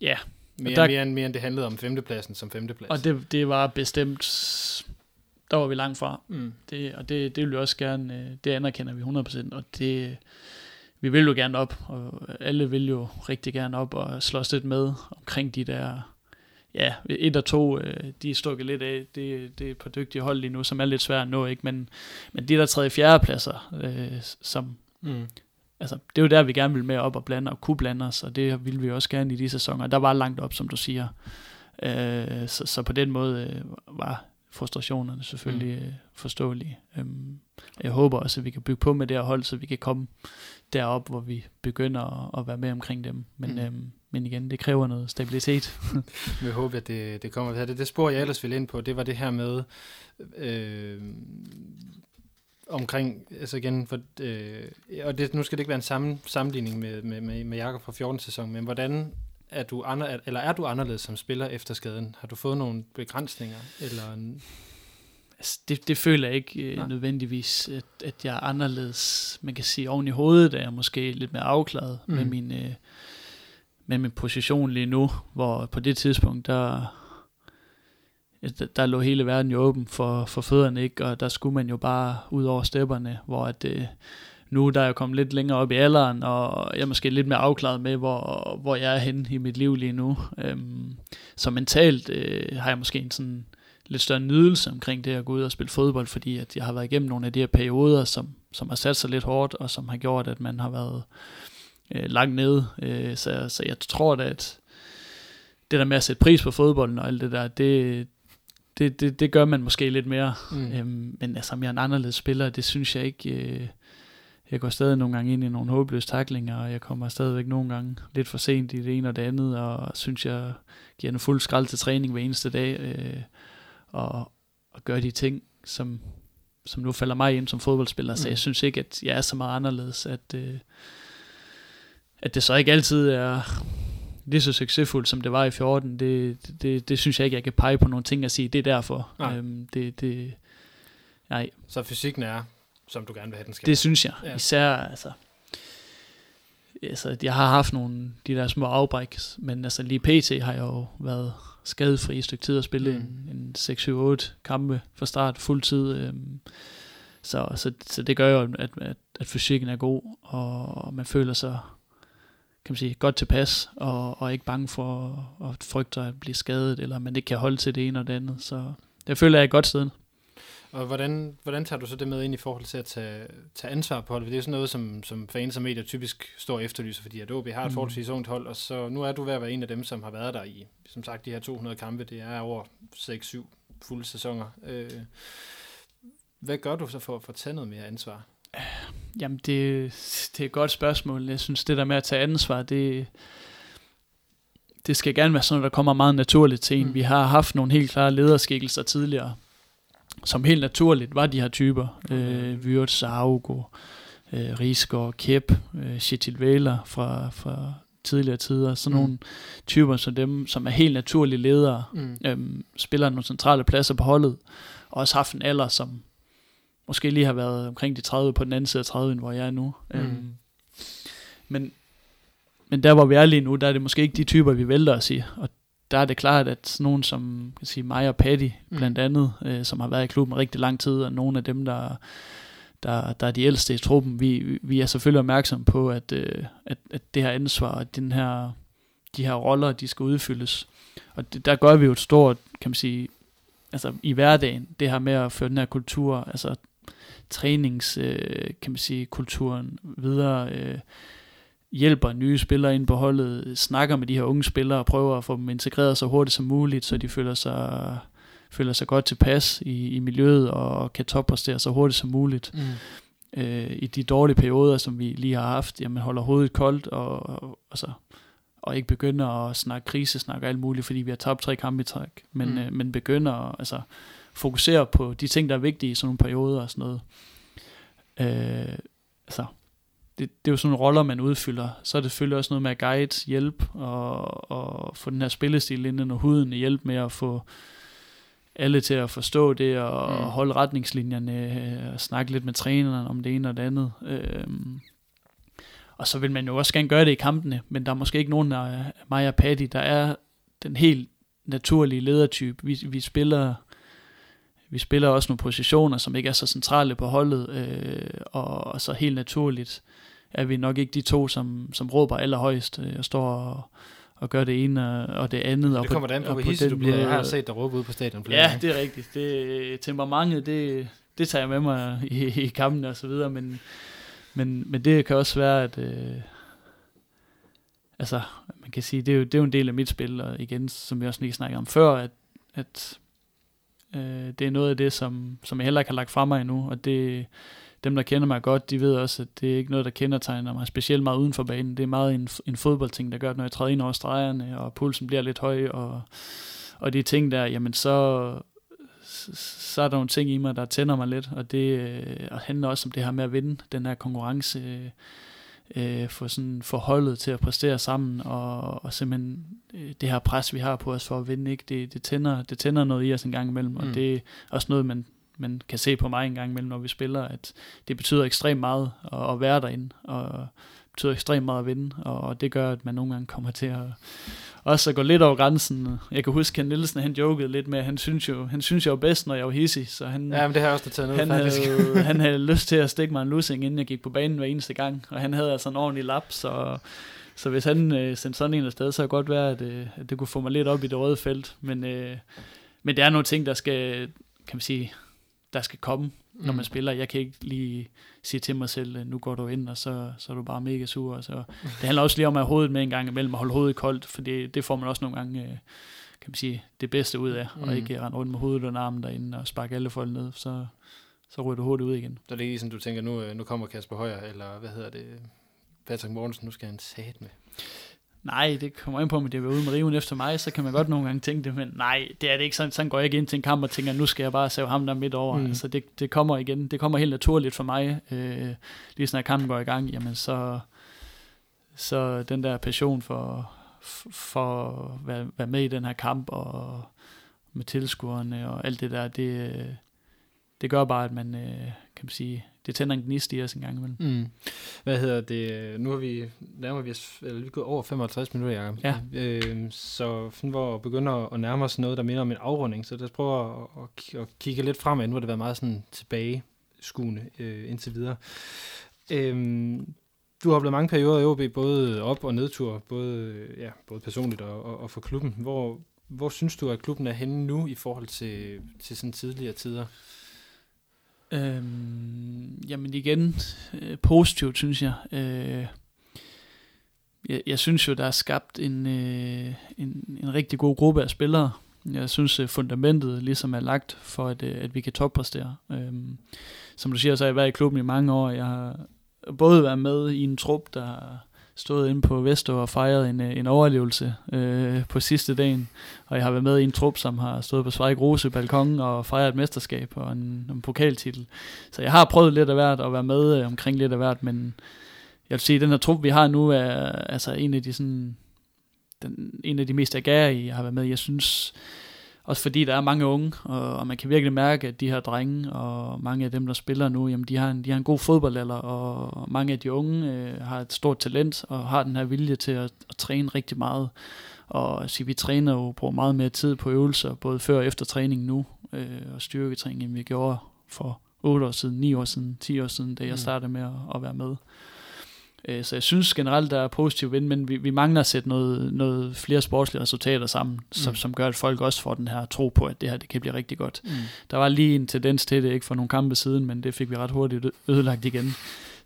Ja. Mere, der, mere, end, mere end det handlede om femtepladsen som femteplads. Og det, det var bestemt, der var vi langt fra. Mm. Det, og det, det vil vi også gerne, øh, det anerkender vi 100%, og det, vi vil jo gerne op, og alle vil jo rigtig gerne op og slås lidt med omkring de der, ja, et og to, øh, de er stukket lidt af, det, det er et par dygtige hold lige nu, som er lidt svære at nå, ikke? Men, men de der tredje fjerde pladser, øh, som, mm altså, det er jo der, vi gerne vil med op og blande og kunne blande os, og det vil vi også gerne i de sæsoner. Der var langt op, som du siger. Øh, så, så på den måde øh, var frustrationerne selvfølgelig mm. øh, forståelige. Øhm, jeg håber også, at vi kan bygge på med det her hold, så vi kan komme derop, hvor vi begynder at, at være med omkring dem. Men, mm. øhm, men igen, det kræver noget stabilitet. vi håber, at det, det kommer til det. Det spor, jeg ellers ville ind på, det var det her med, øh, omkring, altså igen, for, øh, og det, nu skal det ikke være en sammen, sammenligning med, med, med, med Jakob fra 14. sæson, men hvordan er du, andre, eller er du anderledes som spiller efter skaden? Har du fået nogle begrænsninger? Eller en altså, det, det føler jeg ikke øh, nødvendigvis, at, at jeg er anderledes. Man kan sige, oven i hovedet er jeg måske lidt mere afklaret mm. med, min, øh, med min position lige nu, hvor på det tidspunkt, der der, lå hele verden jo åben for, for fødderne, ikke? og der skulle man jo bare ud over stepperne, hvor at, øh, nu der er jeg kommet lidt længere op i alderen, og jeg er måske lidt mere afklaret med, hvor, hvor jeg er henne i mit liv lige nu. Øhm, så mentalt øh, har jeg måske en sådan lidt større nydelse omkring det at gå ud og spille fodbold, fordi at jeg har været igennem nogle af de her perioder, som, som har sat sig lidt hårdt, og som har gjort, at man har været øh, langt nede. Øh, så, så jeg tror da, at det der med at sætte pris på fodbolden og alt det der, det, det, det, det gør man måske lidt mere. Mm. Øhm, men altså, om jeg er en anderledes spiller, det synes jeg ikke... Øh, jeg går stadig nogle gange ind i nogle håbløse taklinger, og jeg kommer stadigvæk nogle gange lidt for sent i det ene og det andet, og synes, jeg giver en fuld skrald til træning hver eneste dag, øh, og, og gør de ting, som, som nu falder mig ind som fodboldspiller. Mm. Så jeg synes ikke, at jeg er så meget anderledes, at, øh, at det så ikke altid er lige så succesfuldt, som det var i 14. Det, det, det synes jeg ikke, jeg kan pege på nogle ting og sige, det er derfor. Nej. Øhm, det, det, nej. Så fysikken er som du gerne vil have, den skal Det synes jeg. Ja. Især, altså, altså, jeg har haft nogle de der små afbræk, men altså lige pt. har jeg jo været skadefri i et stykke tid og spille mm. en, en 6-7-8 kampe fra start fuldtid. Øhm, så, så, så det gør jo, at, at, at fysikken er god, og man føler sig kan man sige, godt tilpas, og, og ikke bange for at frygte at blive skadet, eller man ikke kan holde til det ene og det andet. Så jeg føler, jeg er et godt sted. Og hvordan, hvordan tager du så det med ind i forhold til at tage, tage ansvar på holdet? Det er sådan noget, som, som fans og medier typisk står og efterlyser, fordi at OB har et mm. forholdsvis ungt hold, og så nu er du ved at være en af dem, som har været der i, som sagt, de her 200 kampe. Det er over 6-7 fulde sæsoner. Øh, hvad gør du så for at få taget noget mere ansvar? Jamen, det, det er et godt spørgsmål. Jeg synes, det der med at tage ansvar, det, det skal gerne være sådan, der kommer meget naturligt til en. Mm. Vi har haft nogle helt klare lederskikkelser tidligere, som helt naturligt var de her typer. Øh, Vyrt, Saugo, øh, Rigsgaard, Kep, øh, Chetil Væler fra, fra tidligere tider. Sådan mm. nogle typer som dem, som er helt naturlige ledere, mm. øhm, spiller nogle centrale pladser på holdet, og også haft en alder, som måske lige har været omkring de 30 på den anden side af 30, hvor jeg er nu. Mm. Øhm, men, men der hvor vi er lige nu, der er det måske ikke de typer, vi vælter os i, og der er det klart, at nogen som kan sige, mig og Patty, mm. blandt andet, øh, som har været i klubben rigtig lang tid, og nogle af dem, der, der, der er de ældste i truppen, vi, vi er selvfølgelig opmærksom på, at, øh, at, at det her ansvar, og den her, de her roller, de skal udfyldes. Og det, der gør vi jo et stort, kan man sige, altså i hverdagen, det her med at føre den her kultur, altså trænings, øh, kan man sige, kulturen videre, øh, hjælper nye spillere ind på holdet, snakker med de her unge spillere og prøver at få dem integreret så hurtigt som muligt, så de føler sig, føler sig godt tilpas i, i miljøet og kan toppræstere så hurtigt som muligt. Mm. Øh, I de dårlige perioder, som vi lige har haft, jamen holder hovedet koldt og, og, altså, og ikke begynder at snakke krisesnak og alt muligt, fordi vi har tabt tre kampe i træk, men, mm. øh, men begynder at altså, fokusere på de ting, der er vigtige i sådan nogle perioder og sådan noget. Øh, altså, det, det er jo sådan nogle roller, man udfylder. Så er det selvfølgelig også noget med at guide, hjælp og, og få den her spillestil ind under huden, hjælp med at få alle til at forstå det og mm. holde retningslinjerne og snakke lidt med træneren om det ene og det andet. Øhm, og så vil man jo også gerne gøre det i kampene, men der er måske ikke nogen af mig og Patty, der er den helt naturlige ledertype. Vi, vi spiller vi spiller også nogle positioner, som ikke er så centrale på holdet, øh, og, og så helt naturligt er vi nok ikke de to, som, som råber allerhøjst øh, og står og, og gør det ene og det andet. Det kommer da an på, hvor hisse du bliver. Jeg har set dig råbe ude på stadion. Ja, gange. det er rigtigt. Det, temperamentet, det, det tager jeg med mig i, i kampen og så videre, men, men, men det kan også være, at øh, altså, man kan sige, det er, jo, det er jo en del af mit spil, og igen, som vi også lige snakkede om før, at, at øh, det er noget af det, som, som jeg heller ikke har lagt fra mig endnu, og det, dem, der kender mig godt, de ved også, at det er ikke noget, der kendetegner mig specielt meget uden for banen. Det er meget en, en fodboldting, der gør, at når jeg træder ind over stregerne, og pulsen bliver lidt høj, og, og de ting der, jamen så, så er der nogle ting i mig, der tænder mig lidt, og det øh, og handler også om det her med at vinde den her konkurrence, øh, øh, få sådan forholdet til at præstere sammen, og, og simpelthen øh, det her pres, vi har på os for at vinde, ikke? Det, det, tænder, det tænder noget i os en gang imellem, og mm. det er også noget, man man kan se på mig en gang imellem, når vi spiller, at det betyder ekstremt meget at, at være derinde, og betyder ekstremt meget at vinde, og det gør, at man nogle gange kommer til at, også at gå lidt over grænsen. Jeg kan huske, at Nielsen, han jokede lidt med, at han synes jo, han synes, jeg var bedst, når jeg var hissig, så han, Ja, men det har jeg også taget ned, han, faktisk. havde, han havde lyst til at stikke mig en lussing, inden jeg gik på banen hver eneste gang, og han havde altså en ordentlig lap, så, så hvis han øh, sendte sådan en afsted, så kan det godt være, at, øh, at det kunne få mig lidt op i det røde felt, men, øh, men det er nogle ting, der skal, kan man sige, der skal komme, når man Mm. spiller. Jeg kan ikke lige sige til mig selv, nu går du ind, og så, så er du bare mega sur. Så det handler også lige om at have hovedet med en gang imellem, og holde hovedet koldt, for det, det får man også nogle gange, øh, kan man sige, det bedste ud af, og Mm. ikke rende rundt med hovedet under armen derinde og sparke alle folk ned, så, så ryger du hurtigt ud igen. Så det er ligesom, du tænker, nu, øh, nu kommer Kasper Højer, eller hvad hedder det, Patrick Mortensen, nu skal han sat med. Nej, det kommer ind på, om det vil ude med riven efter mig, så kan man godt nogle gange tænke det, men nej, det er det ikke sådan. Sådan går jeg ikke ind til en kamp og tænker, nu skal jeg bare save ham der midt over. Mm. Altså det, det kommer igen, det kommer helt naturligt for mig. Øh, lige at kampen går i gang, jamen så, så den der passion for, for at være, være med i den her kamp, og med tilskuerne og alt det der, det, det gør bare, at man, øh, kan man sige, det tænder en gnist i os en gang imellem. Mm. Hvad hedder det? Nu har vi nærmer vi os, eller vi er gået over 55 minutter, Jacob. Ja. Øh, så Finnborg begynder at nærme os noget, der minder om en afrunding. Så lad os prøve at, at, at kigge lidt fremad. Nu har det været meget sådan tilbage skuende øh, indtil videre. Øh, du har oplevet mange perioder i OB, både op- og nedtur, både, ja, både personligt og, og, og for klubben. Hvor, hvor synes du, at klubben er henne nu i forhold til, til sådan tidligere tider? Øhm, jamen igen, øh, positivt synes jeg. Øh, jeg. Jeg synes jo, der er skabt en, øh, en, en rigtig god gruppe af spillere. Jeg synes, øh, fundamentet ligesom er lagt for, at, øh, at vi kan toppræstere. Øhm, som du siger, så har jeg været i klubben i mange år. Jeg har både været med i en trup, der stået inde på Vestå og fejret en, øh, en overlevelse øh, på sidste dagen. Og jeg har været med i en trup, som har stået på Sveig Rose balkon og fejret et mesterskab og en, en pokaltitel. Så jeg har prøvet lidt af hvert at være med øh, omkring lidt af hvert, men jeg vil sige, at den her trup, vi har nu, er altså en af de sådan, den, en af de mest agerige, jeg har været med. Jeg synes, også fordi der er mange unge, og, og man kan virkelig mærke, at de her drenge, og mange af dem, der spiller nu, jamen de har en, de har en god fodboldalder, og mange af de unge øh, har et stort talent, og har den her vilje til at, at træne rigtig meget. Og altså, vi træner jo, bruger meget mere tid på øvelser, både før og efter træning nu, øh, og styrketræning, end vi gjorde for 8 år siden, 9 år siden, 10 år siden, da jeg Mm. startede med at, at være med. Øh, Så jeg synes generelt, der er positiv vind, men vi, vi mangler at sætte noget, noget flere sportslige resultater sammen, som, Mm. som gør, at folk også får den her tro på, at det her det kan blive rigtig godt. Mm. Der var lige en tendens til det, ikke for nogle kampe siden, men det fik vi ret hurtigt ødelagt igen.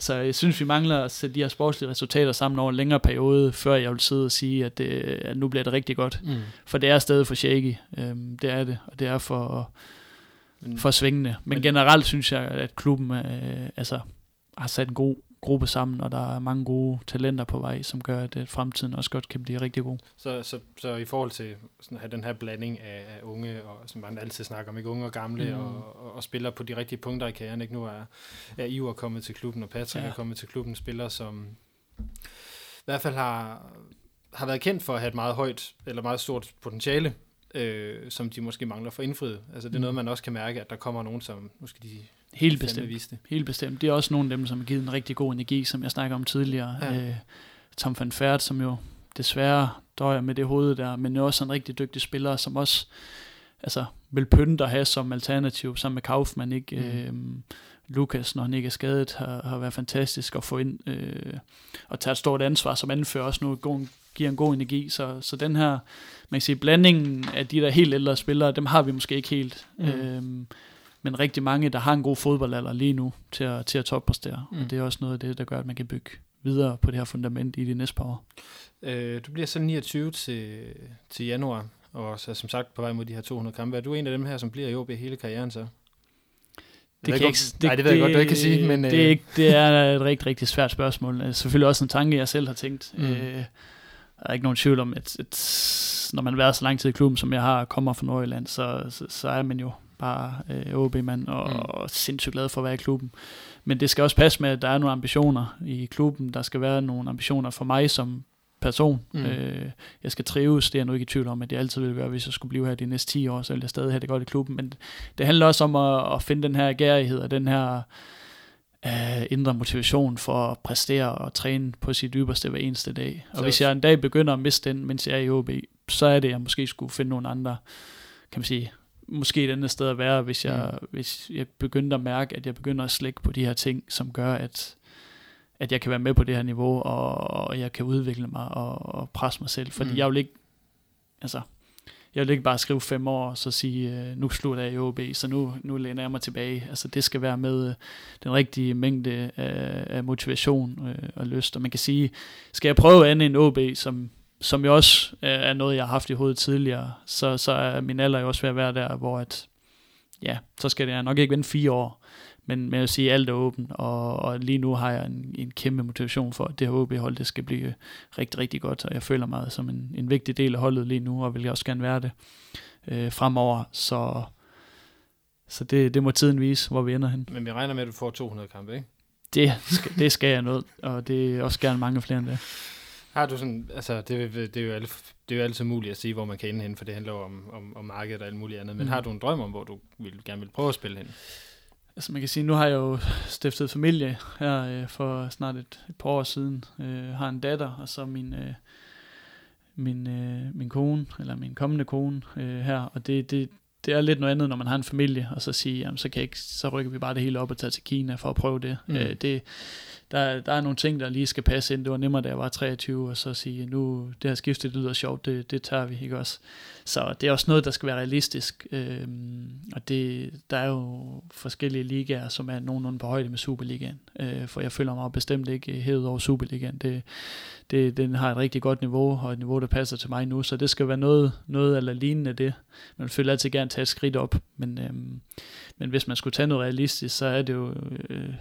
Så jeg synes, vi mangler at sætte de her sportslige resultater sammen over en længere periode, før jeg vil sidde og sige, at, det, at nu bliver det rigtig godt. Mm. For det er stadig for shaky. Øhm, det er det, og det er for, Men, for svingende. Men, Men- generelt synes jeg, at klubben øh, altså, har sat en god gruppe sammen, og der er mange gode talenter på vej, som gør, at øh, fremtiden også godt kan blive rigtig god. Så, så, så i forhold til sådan at have den her blanding af, af unge, og som man altid snakker om, ikke unge og gamle, Mm. og, og, og spiller på de rigtige punkter i karrieren, ikke? Nu er, er Ivar kommet til klubben, og Patrick ja. er kommet til klubben, spiller som i hvert fald har, har været kendt for at have et meget højt, eller meget stort potentiale, øh, som de måske mangler for indfriet. Altså det er Mm. noget, man også kan mærke, at der kommer nogen, som, nu skal de Helt bestemt. vise det. Helt bestemt. Det er også nogle af dem, som har givet en rigtig god energi, som jeg snakker om tidligere. Ja. Øh, Tom van Fert, som jo desværre døjer med det hoved der, men jo også en rigtig dygtig spiller, som også altså, vil pynte at have som alternativ sammen med Kaufmann. Ikke? Mm. Øhm, Lukas, når han ikke er skadet, har, har været fantastisk at få ind øh, og tage et stort ansvar som anfører også nu god, giver en god energi. Så, så den her, man kan sige, blandingen af de der helt ældre spillere, dem har vi måske ikke helt. Mm. Mm. Men rigtig mange, der har en god fodboldalder lige nu til at, til at toppræstere. Mm. Og det er også noget af det, der gør, at man kan bygge videre på det her fundament i de næste par år. Øh, du bliver så 29 til, til januar, og så som sagt på vej mod de her 200 kampe. Er du en af dem her, som bliver i OB hele karrieren så? Det ved kan ikke, om- nej, det ved jeg godt, du ikke kan sige, men... det, er ikke, det er et rigtig, rigtig svært spørgsmål. Altså, selvfølgelig også en tanke, jeg selv har tænkt. Mm. Øh, der er ikke nogen tvivl om, at, at når man har været så lang tid i klubben, som jeg har, og kommer fra Nordjylland, så, så, så er man jo bare øh, OB-mand og, Mm. og sindssygt glad for at være i klubben. Men det skal også passe med, at der er nogle ambitioner i klubben. Der skal være nogle ambitioner for mig som person. Mm. Øh, jeg skal trives, det er jeg nu ikke i tvivl om, at jeg altid vil gøre, hvis jeg skulle blive her de næste 10 år, så vil jeg stadig have det godt i klubben. Men det handler også om at, at finde den her gærighed og den her af indre motivation for at præstere og træne på sit ypperste hver eneste dag. Og Så- hvis jeg en dag begynder at miste den, mens jeg er i OB, så er det, at jeg måske skulle finde nogle andre, kan man sige, måske et andet sted at være, hvis jeg, mm. hvis jeg begyndte at mærke, at jeg begynder at slække på de her ting, som gør, at, at jeg kan være med på det her niveau, og, og jeg kan udvikle mig og, og presse mig selv. Fordi Mm. jeg vil ikke, altså, jeg vil ikke bare skrive fem år, og så sige, øh, nu slutter jeg i OB, så nu, nu læner jeg mig tilbage. Altså det skal være med øh, den rigtige mængde af, af motivation øh, og lyst. Og man kan sige, skal jeg prøve andet end OB, som, som jo også øh, er noget, jeg har haft i hovedet tidligere, så, så er min alder jo også ved at være der, hvor at, ja, så skal jeg nok ikke vente fire år. Men, men jeg vil sige, at alt er åbent, og, og lige nu har jeg en, en kæmpe motivation for, at det her OB-hold, det skal blive rigtig, rigtig godt, og jeg føler mig som en, en vigtig del af holdet lige nu, og vil også gerne være det øh, fremover, så, så det, det må tiden vise, hvor vi ender hen. Men vi regner med, at du får 200 kampe, ikke? Det skal, det skal jeg noget, og det er også gerne mange flere end det. Har du sådan, altså det, det, er jo alle, det er jo altid muligt at sige, hvor man kan ende hen, for det handler jo om, om, om markedet og alt muligt andet. Men Mm. har du en drøm om, hvor du vil, gerne vil prøve at spille hen? Altså man kan sige, nu har jeg jo stiftet familie her øh, for snart et, et par år siden. Øh, har en datter, og så min, øh, min, øh, min kone, eller min kommende kone øh, her. Og det, det, det er lidt noget andet, når man har en familie, og så sige, jamen, så, kan jeg ikke, så rykker vi bare det hele op og tager til Kina for at prøve det. Mm. Øh, det der, der er nogle ting, der lige skal passe ind. Det var nemmere, da jeg var 23, og så sige, nu det her skifte, lyder sjovt, det, det tager vi, ikke også? Så det er også noget, der skal være realistisk. Øhm, og det, der er jo forskellige ligaer, som er nogenlunde på højde med Superligaen. Øh, for jeg føler mig bestemt ikke hævet over Superligaen. Det, det, den har et rigtig godt niveau, og et niveau, der passer til mig nu. Så det skal være noget, noget eller lignende det. Man vil altid gerne tage et skridt op. Men, øhm, men hvis man skulle tage noget realistisk, så er det jo... Øh,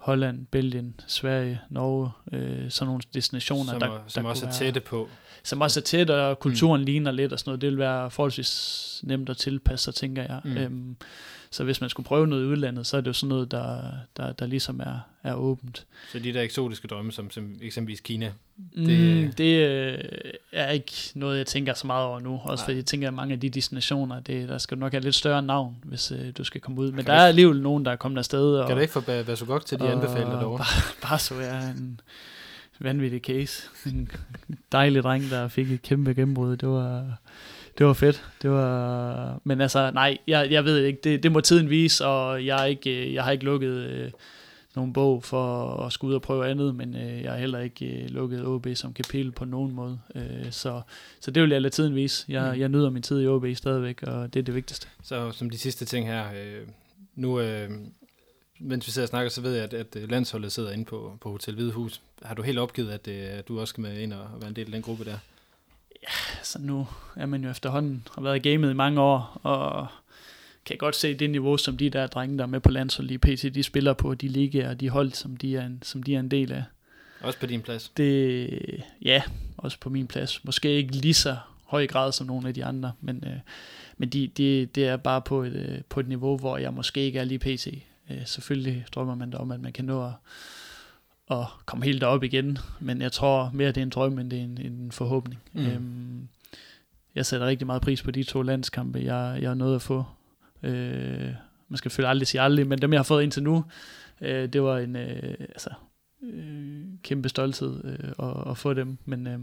Holland, Belgien, Sverige, Norge, øh, sådan nogle destinationer, Som, der, er- som der også er tætte på. Som også er tæt, og kulturen mm. ligner lidt og sådan noget. Det vil være forholdsvis nemt at tilpasse sig, tænker jeg. Mm. Mm. Øhm, så hvis man skulle prøve noget i udlandet, så er det jo sådan noget, der, der, der ligesom er, er åbent. Så de der eksotiske drømme, som, som eksempelvis Kina. Det, Det- mm, det øh, er ikke noget, jeg tænker så meget over nu. Også Nej. fordi jeg tænker, at mange af de destinationer, det, der skal du nok have lidt større navn, hvis øh, du skal komme ud. Men Kan der du er ikke- alligevel nogen, der er kommet afsted. Og, Kan du ikke få Basugok til de anbefaler derovre? Bare, bare så er en vanvittig case. En dejlig dreng, der fik et kæmpe gennembrud. Det var, det var fedt. Det var, men altså, nej, jeg, jeg ved ikke. Det, det må tiden vise, og jeg, er ikke, øh, jeg har ikke lukket øh, nogen bog for at skulle ud og prøve andet, men øh, jeg har heller ikke øh, lukket OB som kapitel på nogen måde. Øh, så, så det vil jeg lade tiden vise. Jeg, Mm. jeg nyder min tid i OB stadigvæk, og det er det vigtigste. Så som de sidste ting her, øh, nu øh, mens vi sidder og snakker, så ved jeg, at, at øh, landsholdet sidder inde på, på Hotel Hvidehus. Har du helt opgivet, at, øh, at du også skal med ind og være en del af den gruppe der? Så nu er man jo efterhånden har været i gamet i mange år, og kan godt se det niveau, som de der drenge, der er med på landshold lige pt, de spiller på, de ligaer og de hold, som de er en, som de er en del af. Også på din plads. Det, ja, også på min plads. Måske ikke lige så høj grad som nogle af de andre, men, øh, men de, de, det er bare på et, øh, på et niveau, hvor jeg måske ikke er lige pt. Øh, selvfølgelig drømmer man da om, at man kan nå at, at komme helt derop igen, men jeg tror mere, det er en drøm, end det er en, en forhåbning. Mm. Øhm, jeg sætter rigtig meget pris på de to landskampe, jeg, jeg er nået at få. Øh, man skal selvfølgelig aldrig sige aldrig, men dem, jeg har fået indtil nu, øh, det var en øh, altså, øh, kæmpe stolthed øh, at, at få dem. Men, øh,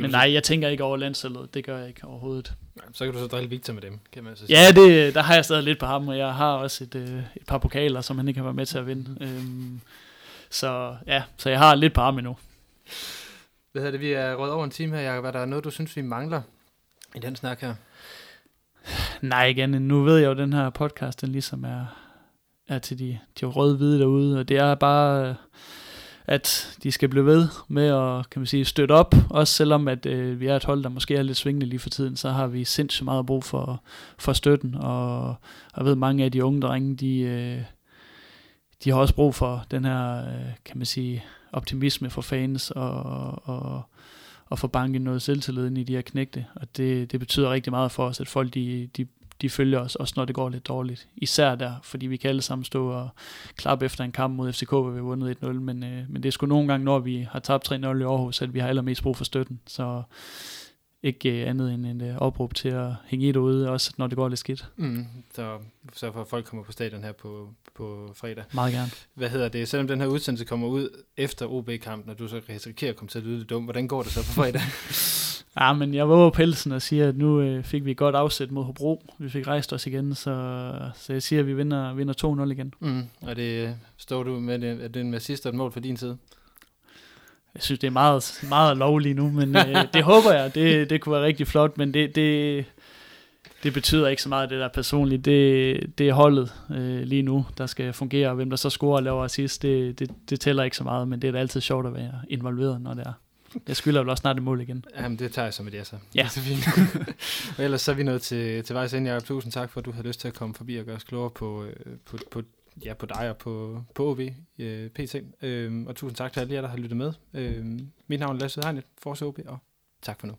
men nej, jeg tænker ikke over landsholdet. Det gør jeg ikke overhovedet. Så kan du så drille Victor med dem, kan man så sige. Ja, det, der har jeg stadig lidt på ham, og jeg har også et, øh, et par pokaler, som han ikke har været med til at vinde. Øhm, så ja, så jeg har lidt på ham endnu. Hvad hedder det, vi er røget over en time her, Jacob. Er der noget, du synes, vi mangler i den snak her? Nej, igen, nu ved jeg jo, at den her podcast, den ligesom er, er til de, de røde-hvide derude, og det er bare, øh, at de skal blive ved med at, kan man sige, støtte op, også selvom at øh, vi er et hold, der måske er lidt svingende lige for tiden, så har vi sindssygt meget brug for, for støtten, og jeg ved, mange af de unge drenge, de, øh, de har også brug for den her, øh, kan man sige, optimisme for fans, og, og, og få banket noget selvtillid ind i de her knægte, og det, det betyder rigtig meget for os, at folk de, de, de følger os, også når det går lidt dårligt. Især der, fordi vi kan alle sammen stå og klappe efter en kamp mod FCK, hvor vi har vundet 1-0, men, øh, men det er sgu nogle gange, når vi har tabt 3-0 i Aarhus, at vi har allermest brug for støtten. Så ikke øh, andet end en øh, opråb til at hænge i derude, også når det går lidt skidt. Mm, så, så for at folk kommer på stadion her på, på fredag. Meget gerne. Hvad hedder det? Selvom den her udsendelse kommer ud efter OB-kampen, og du så risikerer at komme til at lyde lidt dum, hvordan går det så på fredag? Ja, men jeg våger pelsen og siger, at nu øh, fik vi et godt afsæt mod Hobro. Vi fik rejst os igen, så, så jeg siger, at vi vinder, vinder 2-0 igen. mm, og det står du med, det, er det med sidste et mål for din side? Jeg synes, det er meget, meget lovligt nu, men øh, det håber jeg. Det, det kunne være rigtig flot, men det, det, det betyder ikke så meget, det der personligt. Det, det er holdet øh, lige nu, der skal fungere, og hvem der så scorer og laver assist, det, det, det tæller ikke så meget, men det er da altid sjovt at være involveret, når det er. Jeg skylder vel også snart et mål igen. Jamen, det tager jeg som et ja så. Ja. Det er så fint. og ellers så er vi nået til, til vejs ind, Jacob. Tusind tak for, at du havde lyst til at komme forbi og gøre os klogere på, øh, på, på, ja, på dig og på, på OV øh, PT. Øhm, og tusind tak til alle jer, der har lyttet med. Øhm, mit navn er Lasse Hegnet, Forse OB, og tak for nu.